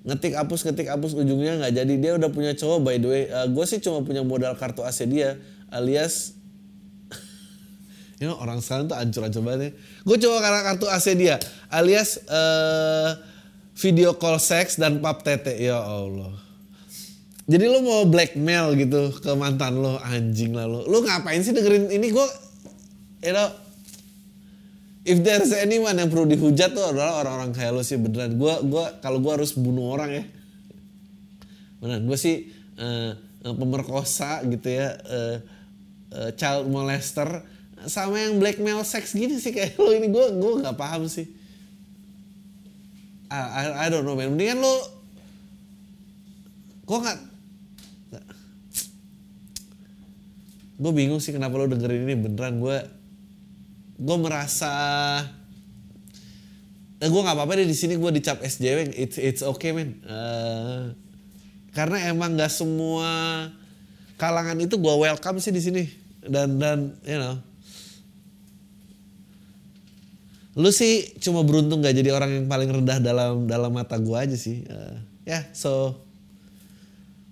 ngetik hapus ngetik hapus ujungnya nggak jadi. Dia udah punya cowok by the way. Uh, eh, gue sih cuma punya modal kartu AC dia alias you know, orang sekarang tuh ancur-ancur banget ya. gue coba karena kartu AC dia alias uh, video call seks dan pap tete ya Allah. Jadi lo mau blackmail gitu ke mantan lo anjing lah lo lo ngapain sih dengerin ini? Gue you know if there's anyone yang perlu dihujat tuh adalah orang-orang kayak lo sih beneran. Gue gua kalau gue harus bunuh orang ya. Beneran gue sih uh, pemerkosa gitu ya uh, uh, child molester sama yang blackmail seks gini sih kayak lo. Ini gue gue nggak paham sih. I, I, I don't know man. Mendingan lo gue nggak gue bingung sih kenapa lo dengerin ini. Beneran gue gue merasa eh, gue nggak apa-apa deh di sini gue dicap SJW it's it's okay man uh, karena emang nggak semua kalangan itu gue welcome sih di sini. Dan dan you know. Lu sih cuma beruntung gak jadi orang yang paling rendah dalam dalam mata gue aja sih. Uh, ya yeah, so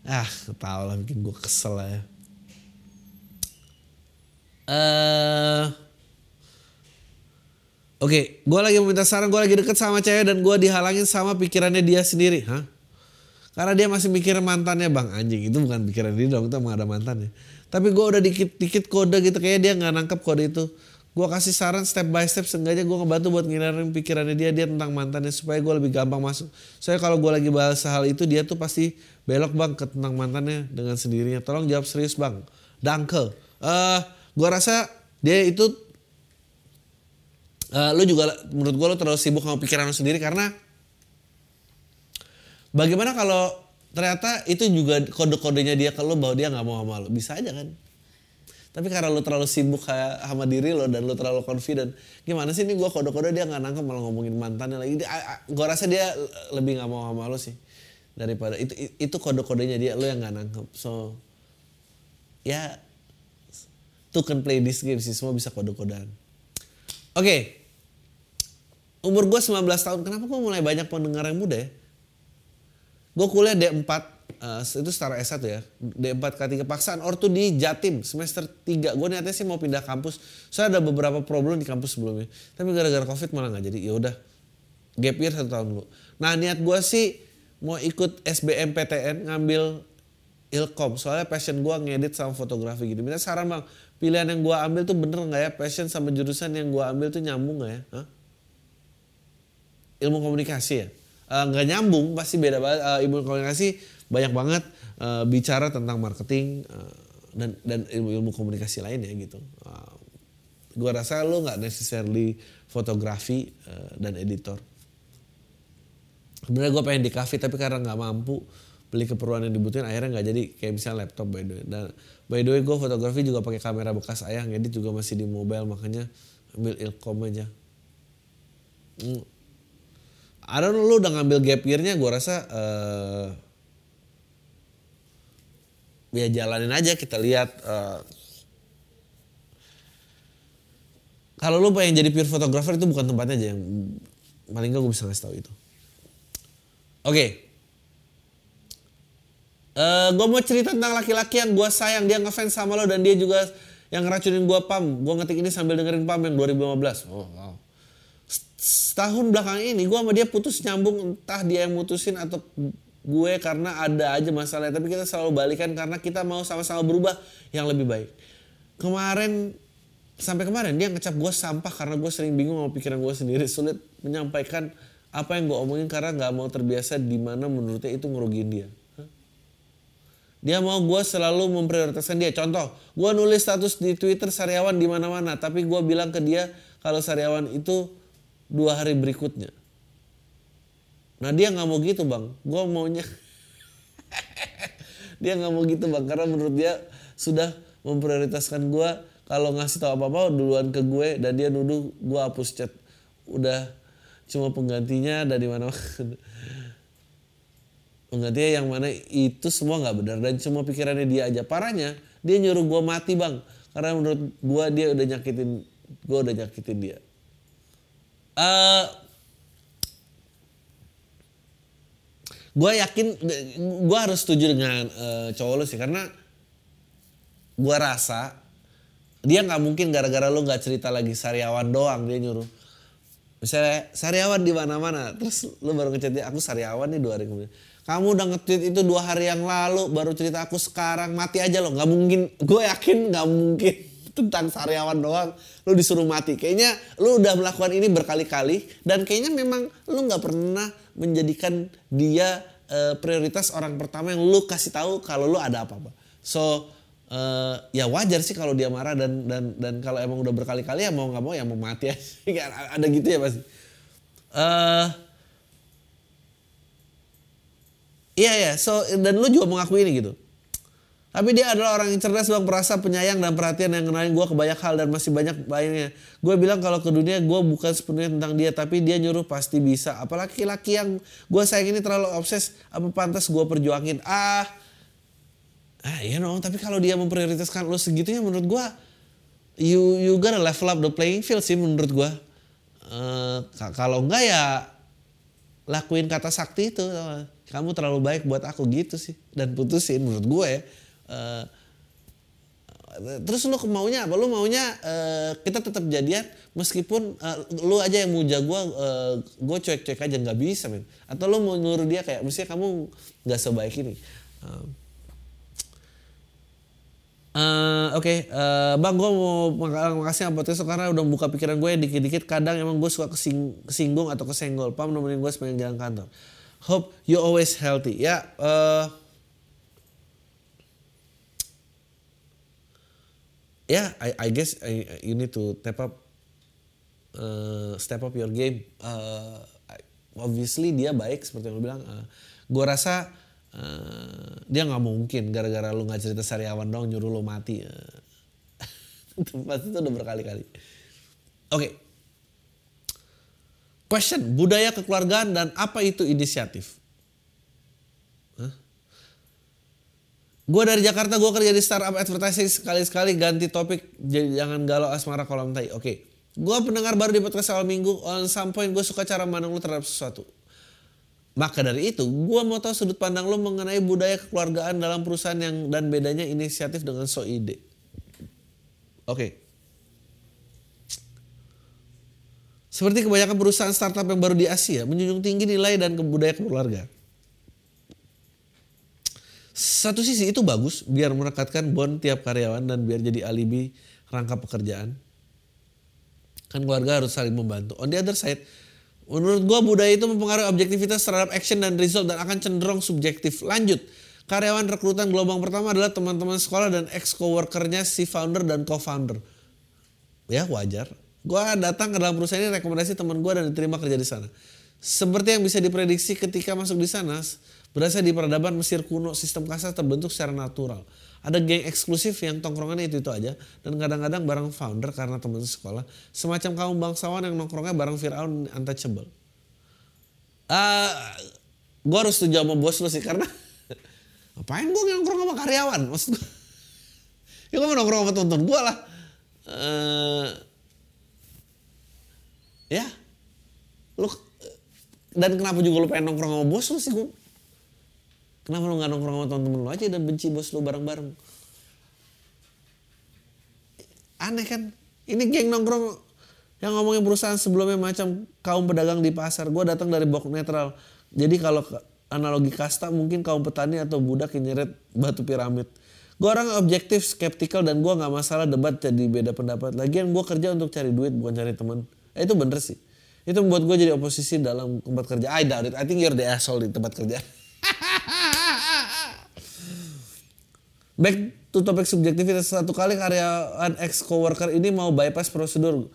ah tau lah bikin gue kesel ya. Uh, Oke, okay, gue lagi meminta saran, gue lagi deket sama cewek dan gue dihalangin sama pikirannya dia sendiri. Hah? Karena dia masih mikir mantannya bang anjing itu bukan pikiran dia dong, itu emang ada mantannya. Tapi gue udah dikit-dikit kode gitu, kayak dia nggak nangkep kode itu. Gue kasih saran step by step, sengaja gue ngebantu buat nginarin pikirannya dia, dia tentang mantannya supaya gue lebih gampang masuk. Soalnya kalau gue lagi bahas hal itu dia tuh pasti belok bang ke tentang mantannya dengan sendirinya. Tolong jawab serius bang. Danke. Uh, gue rasa dia itu uh, lu juga menurut gue lu terlalu sibuk sama pikiran lu sendiri karena bagaimana kalau ternyata itu juga kode-kodenya dia ke lu bahwa dia nggak mau sama lu? Bisa aja kan? Tapi karena lu terlalu sibuk sama diri lo dan lu terlalu confident gimana sih ini gue kode-kode dia nggak nangkep malah ngomongin mantannya lagi? Gue rasa dia lebih nggak mau sama lu sih daripada itu itu kode-kodenya dia lu yang nggak nangkep. So ya tuh can play this game sih semua bisa kode-kodean. Oke. okay umur gue 19 tahun, kenapa gue mulai banyak pendengar yang muda ya? Gue kuliah D4, uh, eh, itu setara S1 ya. D4 K3 paksaan ortu di Jatim semester 3. Gue niatnya sih mau pindah kampus. Soalnya ada beberapa problem di kampus sebelumnya. Tapi gara-gara covid malah gak jadi. Ya udah, gap year satu tahun dulu. Nah niat gue sih mau ikut SBMPTN ngambil ilkom soalnya passion gue ngedit sama fotografi gitu. Minta saran bang, pilihan yang gue ambil tuh bener nggak ya passion sama jurusan yang gue ambil tuh nyambung nggak ya? Hah? Ilmu komunikasi ya. Eh, nggak uh, nyambung pasti beda banget uh, ilmu komunikasi banyak banget uh, bicara tentang marketing uh, dan dan ilmu-ilmu komunikasi lainnya gitu. Uh, gue rasa lo nggak necessarily fotografi uh, dan editor. Sebenarnya gue pengen di cafe tapi karena nggak mampu beli keperluan yang dibutuhin akhirnya nggak jadi. Kayak misalnya laptop by the way. Dan by the way gue fotografi juga pakai kamera bekas ayah ngedit juga masih di mobile makanya ambil ilkom aja. Hmm I don't know lu udah ngambil gap year-nya gue rasa uh, ya jalanin aja kita lihat uh, kalau lu pengen jadi pure photographer itu bukan tempatnya aja yang paling gak gue bisa ngasih tahu itu. Oke. Okay. Uh, gue mau cerita tentang laki-laki yang gue sayang dia ngefans sama lo dan dia juga yang ngeracunin gue pam. Gue ngetik ini sambil dengerin pam yang 2015. Oh wow. Setahun belakang ini gue sama dia putus nyambung entah dia yang mutusin atau gue karena ada aja masalah tapi kita selalu balikan karena kita mau sama-sama berubah yang lebih baik. Kemarin sampai kemarin dia ngecap gue sampah karena gue sering bingung sama pikiran gue sendiri sulit menyampaikan apa yang gue omongin karena nggak mau terbiasa di mana menurutnya itu ngerugiin dia. Dia mau gue selalu memprioritaskan dia. Contoh, gue nulis status di Twitter Sariawan di mana-mana, tapi gue bilang ke dia kalau Sariawan itu dua hari berikutnya. Nah dia nggak mau gitu bang. Gue maunya dia nggak mau gitu bang karena menurut dia sudah memprioritaskan gue kalau ngasih tahu apa-apa duluan ke gue dan dia nuduh gue hapus chat. Udah cuma penggantinya dari mana penggantinya yang mana itu semua nggak benar dan cuma pikirannya dia aja parahnya dia nyuruh gue mati bang karena menurut gue dia udah nyakitin gue udah nyakitin dia uh, gue yakin gue harus setuju dengan uh, cowok lu sih karena gue rasa dia nggak mungkin gara-gara lu nggak cerita lagi sariawan doang dia nyuruh. Misalnya sariawan di mana-mana? Terus lu baru ngechat dia aku sariawan nih dua hari kemudian. Kamu udah nge-tweet itu dua hari yang lalu baru cerita aku sekarang mati aja loh nggak mungkin gue yakin nggak mungkin tentang sariawan doang. Lu disuruh mati. Kayaknya lu udah melakukan ini berkali-kali dan kayaknya memang lu nggak pernah menjadikan dia uh, prioritas orang pertama yang lu kasih tahu kalau lu ada apa-apa so uh, ya wajar sih kalau dia marah dan dan dan kalau emang udah berkali-kali ya mau nggak mau ya mau mati aja. Ada gitu ya pasti uh, Iya ya, so dan lu juga mengakui ini gitu. Tapi dia adalah orang yang cerdas bang, perasa, penyayang dan perhatian yang kenalin gue ke banyak hal dan masih banyak lainnya. Gue bilang kalau ke dunia gue bukan sepenuhnya tentang dia, tapi dia nyuruh pasti bisa. Apalagi laki yang gue sayang ini terlalu obses, apa pantas gue perjuangin? Ah, ah ya know, tapi kalau dia memprioritaskan lo segitunya menurut gue, you you gotta level up the playing field sih menurut gue. Uh, kalau enggak ya lakuin kata sakti itu kamu terlalu baik buat aku gitu sih dan putusin menurut gue ya uh, terus lu maunya apa lu maunya uh, kita tetap jadian meskipun uh, lu aja yang muja gue uh, gue cuek-cuek aja nggak bisa men atau lu mau nyuruh dia kayak mestinya kamu nggak sebaik ini uh, Uh, Oke, okay. uh, bang, gue mau makasih sama podcast karena udah buka pikiran gue dikit-dikit. Kadang emang gue suka kesing kesinggung atau kesenggol. Pam nemenin gue sepanjang jalan kantor. Hope you always healthy. Ya, uh, ya, yeah, I, I guess I, you need to step up, uh, step up your game. Uh, obviously dia baik seperti yang lo bilang. Uh, gue rasa uh, dia nggak mungkin gara-gara lu nggak cerita sariawan dong nyuruh lo mati uh, pasti itu udah berkali-kali oke okay. question budaya kekeluargaan dan apa itu inisiatif Gue dari Jakarta, gue kerja di startup advertising sekali-sekali ganti topik, jangan galau asmara kolam tai. Oke, okay. gue pendengar baru di podcast awal minggu, on some point gue suka cara mandang lu terhadap sesuatu. Maka dari itu, gue mau tahu sudut pandang lo mengenai budaya kekeluargaan dalam perusahaan yang dan bedanya inisiatif dengan so ide. Oke. Okay. Seperti kebanyakan perusahaan startup yang baru di Asia, menjunjung tinggi nilai dan budaya keluarga. Satu sisi itu bagus, biar merekatkan bond tiap karyawan dan biar jadi alibi rangka pekerjaan. Kan keluarga harus saling membantu. On the other side, Menurut gue budaya itu mempengaruhi objektivitas terhadap action dan result dan akan cenderung subjektif. Lanjut, karyawan rekrutan gelombang pertama adalah teman-teman sekolah dan ex coworkernya si founder dan co-founder. Ya wajar. Gue datang ke dalam perusahaan ini rekomendasi teman gue dan diterima kerja di sana. Seperti yang bisa diprediksi ketika masuk di sana, berasal di peradaban Mesir kuno, sistem kasar terbentuk secara natural. Ada geng eksklusif yang tongkrongannya itu-itu aja. Dan kadang-kadang bareng founder karena teman sekolah. Semacam kaum bangsawan yang nongkrongnya bareng Fir'aun untouchable. Uh, ah, gue harus setuju sama bos lu sih karena ngapain gue nongkrong sama karyawan maksud gue ya gue nongkrong sama tonton gue lah uh, Ya. Lu dan kenapa juga lu pengen nongkrong sama bos lu sih gue? Kenapa lu gak nongkrong sama temen-temen lu aja dan benci bos lu bareng-bareng? Aneh kan? Ini geng nongkrong yang ngomongin perusahaan sebelumnya macam kaum pedagang di pasar. Gue datang dari bok netral. Jadi kalau analogi kasta mungkin kaum petani atau budak yang nyeret batu piramid. Gue orang objektif, skeptikal dan gue nggak masalah debat jadi beda pendapat. Lagian gue kerja untuk cari duit bukan cari teman. Eh, itu bener sih. Itu membuat gue jadi oposisi dalam tempat kerja. I doubt it. I think you're the asshole di tempat kerja. Back to topik subjektivitas. Satu kali karyawan ex coworker ini mau bypass prosedur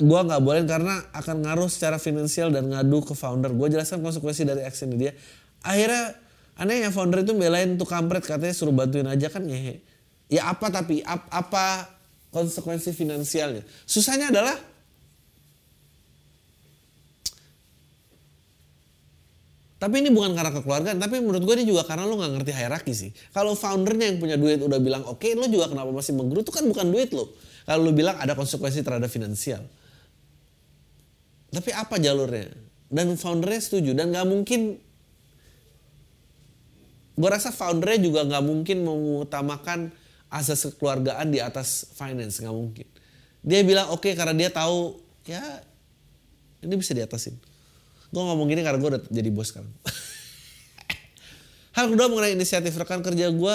gue nggak boleh karena akan ngaruh secara finansial dan ngadu ke founder. Gue jelaskan konsekuensi dari action dia. Akhirnya anehnya founder itu belain tuh kampret katanya suruh bantuin aja kan ngehe. Ya apa tapi ap, apa konsekuensi finansialnya? Susahnya adalah Tapi ini bukan karena kekeluargaan, tapi menurut gue ini juga karena lo nggak ngerti hierarki sih. Kalau foundernya yang punya duit udah bilang oke, okay, lo juga kenapa masih menggerutu kan bukan duit lo. Kalau lu bilang ada konsekuensi terhadap finansial. Tapi apa jalurnya? Dan foundernya setuju dan nggak mungkin gue rasa foundernya juga nggak mungkin mengutamakan asas kekeluargaan di atas finance nggak mungkin dia bilang oke okay, karena dia tahu ya ini bisa diatasin gue ngomong gini karena gue udah jadi bos sekarang hal kedua mengenai inisiatif rekan kerja gue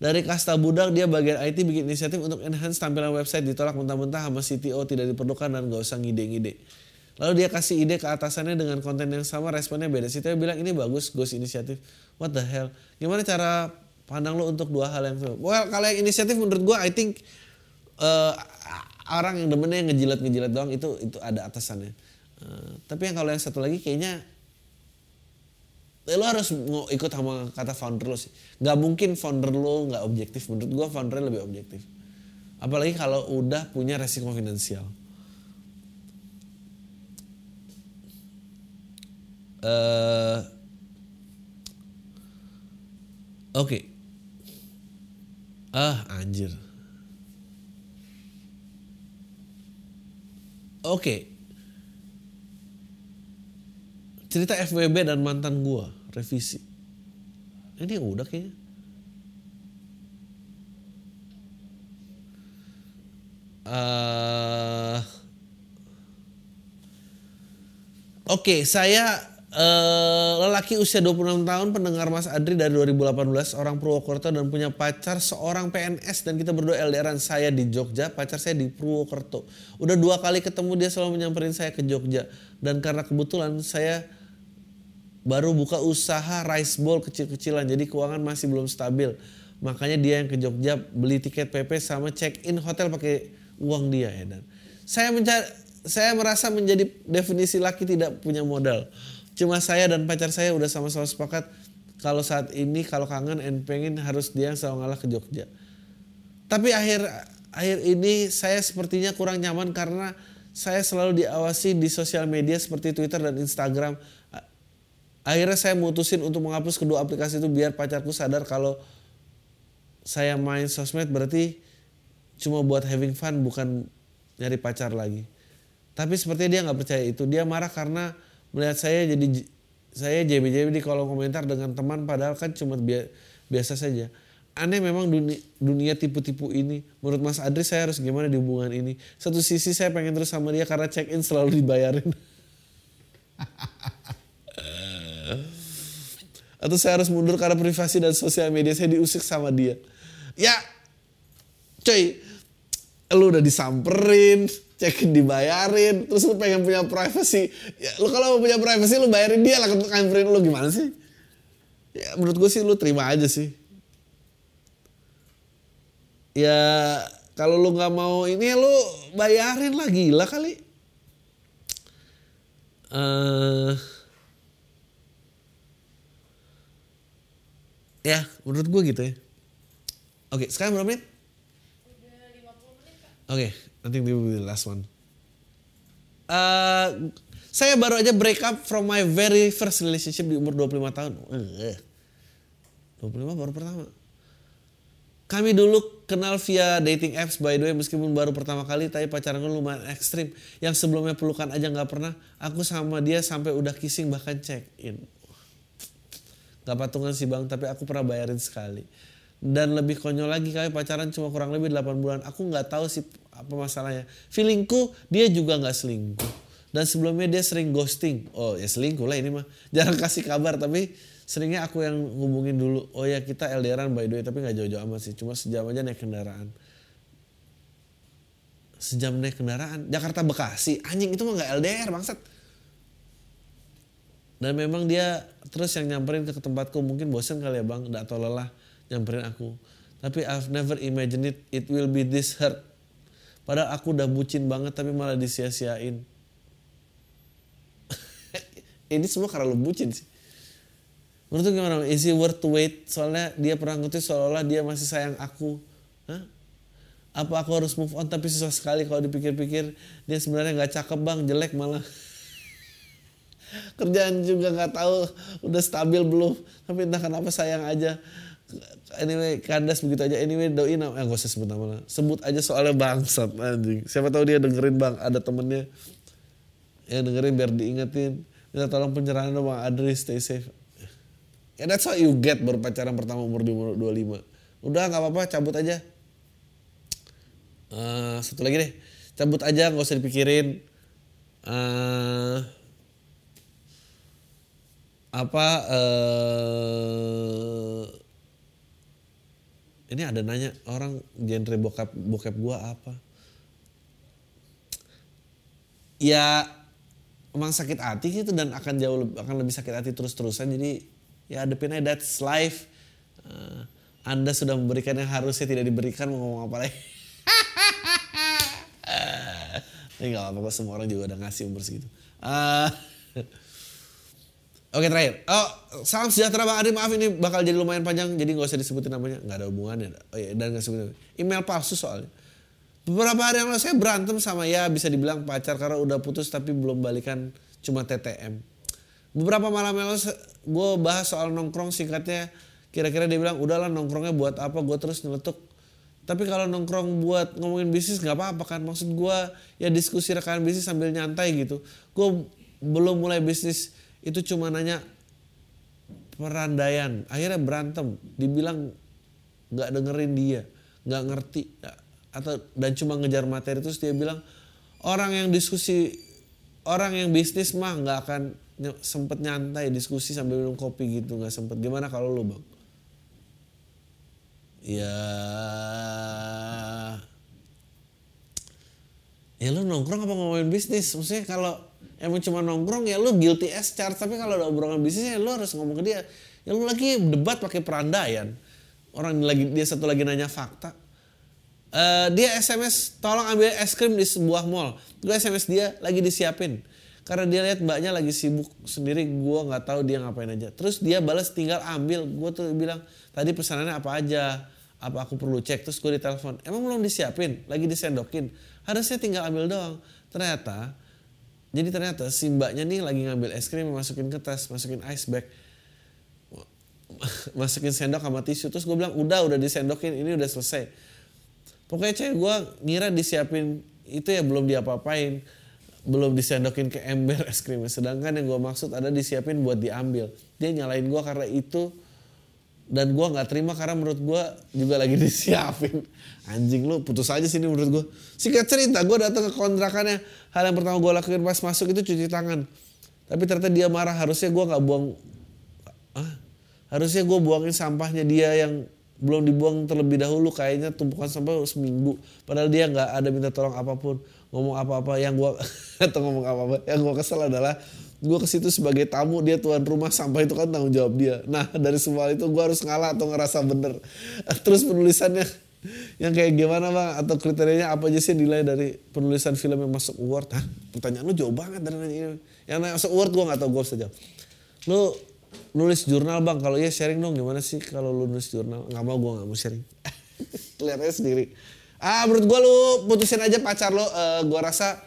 dari kasta budak dia bagian IT bikin inisiatif untuk enhance tampilan website ditolak mentah-mentah sama CTO tidak diperlukan dan gak usah ngide-ngide. Lalu dia kasih ide ke atasannya dengan konten yang sama responnya beda. CTO bilang ini bagus ghost inisiatif. What the hell? Gimana cara pandang lo untuk dua hal yang sama? Well kalau yang inisiatif menurut gue I think uh, orang yang demennya ngejilat-ngejilat doang itu itu ada atasannya. Uh, tapi yang kalau yang satu lagi kayaknya ya lo harus ikut sama kata founder lo sih. Nggak mungkin founder lo nggak objektif. Menurut gue foundernya lebih objektif. Apalagi kalau udah punya resiko finansial. Uh, oke. Okay. ah anjir. Oke cerita FWB dan mantan gua revisi. Ini udah kayaknya. Uh, oke okay, saya uh, lelaki usia 26 tahun pendengar Mas Adri dari 2018 orang Purwokerto dan punya pacar seorang PNS dan kita berdua LDRan saya di Jogja pacar saya di Purwokerto. Udah dua kali ketemu dia selalu menyamperin saya ke Jogja. Dan karena kebetulan saya baru buka usaha rice bowl kecil-kecilan jadi keuangan masih belum stabil. Makanya dia yang ke Jogja beli tiket PP sama check in hotel pakai uang dia ya dan. Saya mencari saya merasa menjadi definisi laki tidak punya modal. Cuma saya dan pacar saya udah sama-sama sepakat kalau saat ini kalau kangen and pengen harus dia yang selalu ngalah ke Jogja. Tapi akhir akhir ini saya sepertinya kurang nyaman karena saya selalu diawasi di sosial media seperti Twitter dan Instagram akhirnya saya mutusin untuk menghapus kedua aplikasi itu biar pacarku sadar kalau saya main sosmed berarti cuma buat having fun bukan nyari pacar lagi. Tapi sepertinya dia nggak percaya itu. Dia marah karena melihat saya jadi saya JB-JB di kolom komentar dengan teman padahal kan cuma biasa saja. Aneh memang dunia, dunia tipu-tipu ini. Menurut Mas Adri saya harus gimana di hubungan ini? Satu sisi saya pengen terus sama dia karena check in selalu dibayarin. Atau saya harus mundur karena privasi dan sosial media saya diusik sama dia. Ya, coy, lu udah disamperin, cek dibayarin, terus lu pengen punya privasi. Ya, lu kalau mau punya privasi lu bayarin dia lah untuk nyamperin lu gimana sih? Ya menurut gue sih lu terima aja sih. Ya kalau lu nggak mau ini lu bayarin lah gila kali. Eh uh, Ya, menurut gue gitu ya. Oke, sekarang berapa menit? Udah 50 menit, Kak. Oke, nanti we will last one. Uh, saya baru aja break up from my very first relationship di umur 25 tahun. Uh, 25 baru pertama. Kami dulu kenal via dating apps by the way meskipun baru pertama kali tapi pacaran gue lumayan ekstrim. Yang sebelumnya pelukan aja nggak pernah. Aku sama dia sampai udah kissing bahkan check in. Gak patungan sih bang tapi aku pernah bayarin sekali. Dan lebih konyol lagi kami pacaran cuma kurang lebih 8 bulan. Aku nggak tahu sih apa masalahnya. Feelingku dia juga nggak selingkuh. Dan sebelumnya dia sering ghosting. Oh ya selingkuh lah ini mah. Jarang kasih kabar tapi seringnya aku yang ngubungin dulu oh ya kita LDRan by the way tapi nggak jauh-jauh amat sih cuma sejam aja naik kendaraan sejam naik kendaraan Jakarta Bekasi anjing itu mah nggak LDR bangsat dan memang dia terus yang nyamperin ke tempatku mungkin bosen kali ya bang atau lelah nyamperin aku tapi I've never imagined it it will be this hurt padahal aku udah bucin banget tapi malah disia-siain ini semua karena lu bucin sih Menurut lu gimana? Is it worth to wait? Soalnya dia pernah ngerti seolah-olah dia masih sayang aku. Hah? Apa aku harus move on tapi susah sekali kalau dipikir-pikir dia sebenarnya nggak cakep bang, jelek malah. Kerjaan juga nggak tahu udah stabil belum. Tapi entah kenapa sayang aja. Anyway, kandas begitu aja. Anyway, doi nama, eh gak sebut nama. Sebut aja soalnya bangsat anjing. Siapa tahu dia dengerin bang, ada temennya yang dengerin biar diingetin. Minta tolong pencerahan dong bang Adri, stay safe. Ya that's what you get baru pacaran pertama umur 25. Udah nggak apa-apa cabut aja. Uh, satu lagi deh. Cabut aja nggak usah dipikirin. Uh, apa uh, ini ada nanya orang genre bokap bokap gua apa? Ya emang sakit hati gitu dan akan jauh akan lebih sakit hati terus terusan jadi ya aja that's life. Uh, anda sudah memberikan yang harusnya tidak diberikan mau ngomong apa lagi? Ini gak apa-apa semua orang juga udah ngasih umur segitu. Uh, Oke terakhir, oh salam sejahtera Bang Adri maaf ini bakal jadi lumayan panjang jadi gak usah disebutin namanya. Nggak ada hubungannya. Oh iya dan gak sebutin. Email palsu soalnya. Beberapa hari yang lalu saya berantem sama ya bisa dibilang pacar karena udah putus tapi belum balikan cuma TTM. Beberapa malam yang lalu gue bahas soal nongkrong singkatnya kira-kira dia bilang udahlah nongkrongnya buat apa? Gue terus nyeletuk tapi kalau nongkrong buat ngomongin bisnis nggak apa-apa kan? Maksud gue ya diskusi rekan bisnis sambil nyantai gitu. Gue belum mulai bisnis itu cuma nanya perandaian. Akhirnya berantem. Dibilang nggak dengerin dia nggak ngerti. Atau dan cuma ngejar materi terus dia bilang orang yang diskusi orang yang bisnis mah nggak akan sempet nyantai diskusi sambil minum kopi gitu nggak sempet. Gimana kalau lu bang? Ya. Ya lu nongkrong apa ngomongin bisnis? Maksudnya kalau emang cuma nongkrong ya lu guilty as charged. Tapi kalau ada obrolan bisnis ya lu harus ngomong ke dia. Ya lu lagi debat pakai perandaian. Orang lagi dia satu lagi nanya fakta. Uh, dia SMS tolong ambil es krim di sebuah mall. Gue SMS dia lagi disiapin. Karena dia lihat mbaknya lagi sibuk sendiri gue nggak tahu dia ngapain aja. Terus dia balas tinggal ambil. Gue tuh bilang tadi pesanannya apa aja? Apa aku perlu cek? Terus gue ditelepon emang belum disiapin? Lagi disendokin? Harusnya tinggal ambil doang. Ternyata jadi ternyata si mbaknya nih lagi ngambil es krim masukin ke tas masukin ice bag masukin sendok sama tisu terus gue bilang udah udah disendokin ini udah selesai pokoknya cewek gue ngira disiapin itu ya belum diapa-apain belum disendokin ke ember es krimnya. Sedangkan yang gue maksud ada disiapin buat diambil. Dia nyalain gue karena itu dan gue nggak terima karena menurut gue juga lagi disiapin. Anjing lu putus aja sini menurut gue. Singkat cerita gue datang ke kontrakannya. Hal yang pertama gue lakuin pas masuk itu cuci tangan. Tapi ternyata dia marah. Harusnya gue nggak buang. Ah, harusnya gue buangin sampahnya dia yang belum dibuang terlebih dahulu kayaknya tumpukan sampah seminggu padahal dia nggak ada minta tolong apa pun ngomong apa-apa yang gue atau ngomong apa-apa yang gue kesel adalah gue ke situ sebagai tamu dia tuan rumah sampah itu kan tanggung jawab dia. Nah dari semua itu gue harus ngalah atau ngerasa bener. Terus penulisannya yang kayak gimana bang? Atau kriterianya apa aja sih nilai dari penulisan film yang masuk award? Hah? pertanyaan lu jauh banget dari nanya ini. Yang masuk award gue nggak tahu gue saja lu nulis jurnal bang. Kalau iya sharing dong. Gimana sih kalau lu nulis jurnal? Nggak mau gue nggak mau sharing. Kelihatannya sendiri. Ah menurut gue lu putusin aja pacar lo. Uh, eh, gue rasa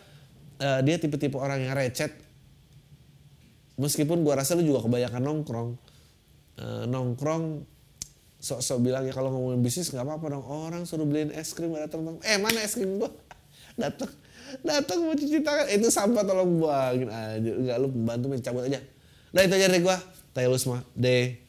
uh, dia tipe-tipe orang yang recet meskipun gue rasa lu juga kebanyakan nongkrong. Uh, nongkrong sok-sok bilang ya kalau ngomongin bisnis nggak apa-apa dong. Orang suruh beliin es krim gak datang eh mana es krim gua? Datang datang mau cuci tangan. Itu sampah tolong buangin aja. Nggak lu bantu mencabut aja. Nah itu aja gua. Tayo lu semua deh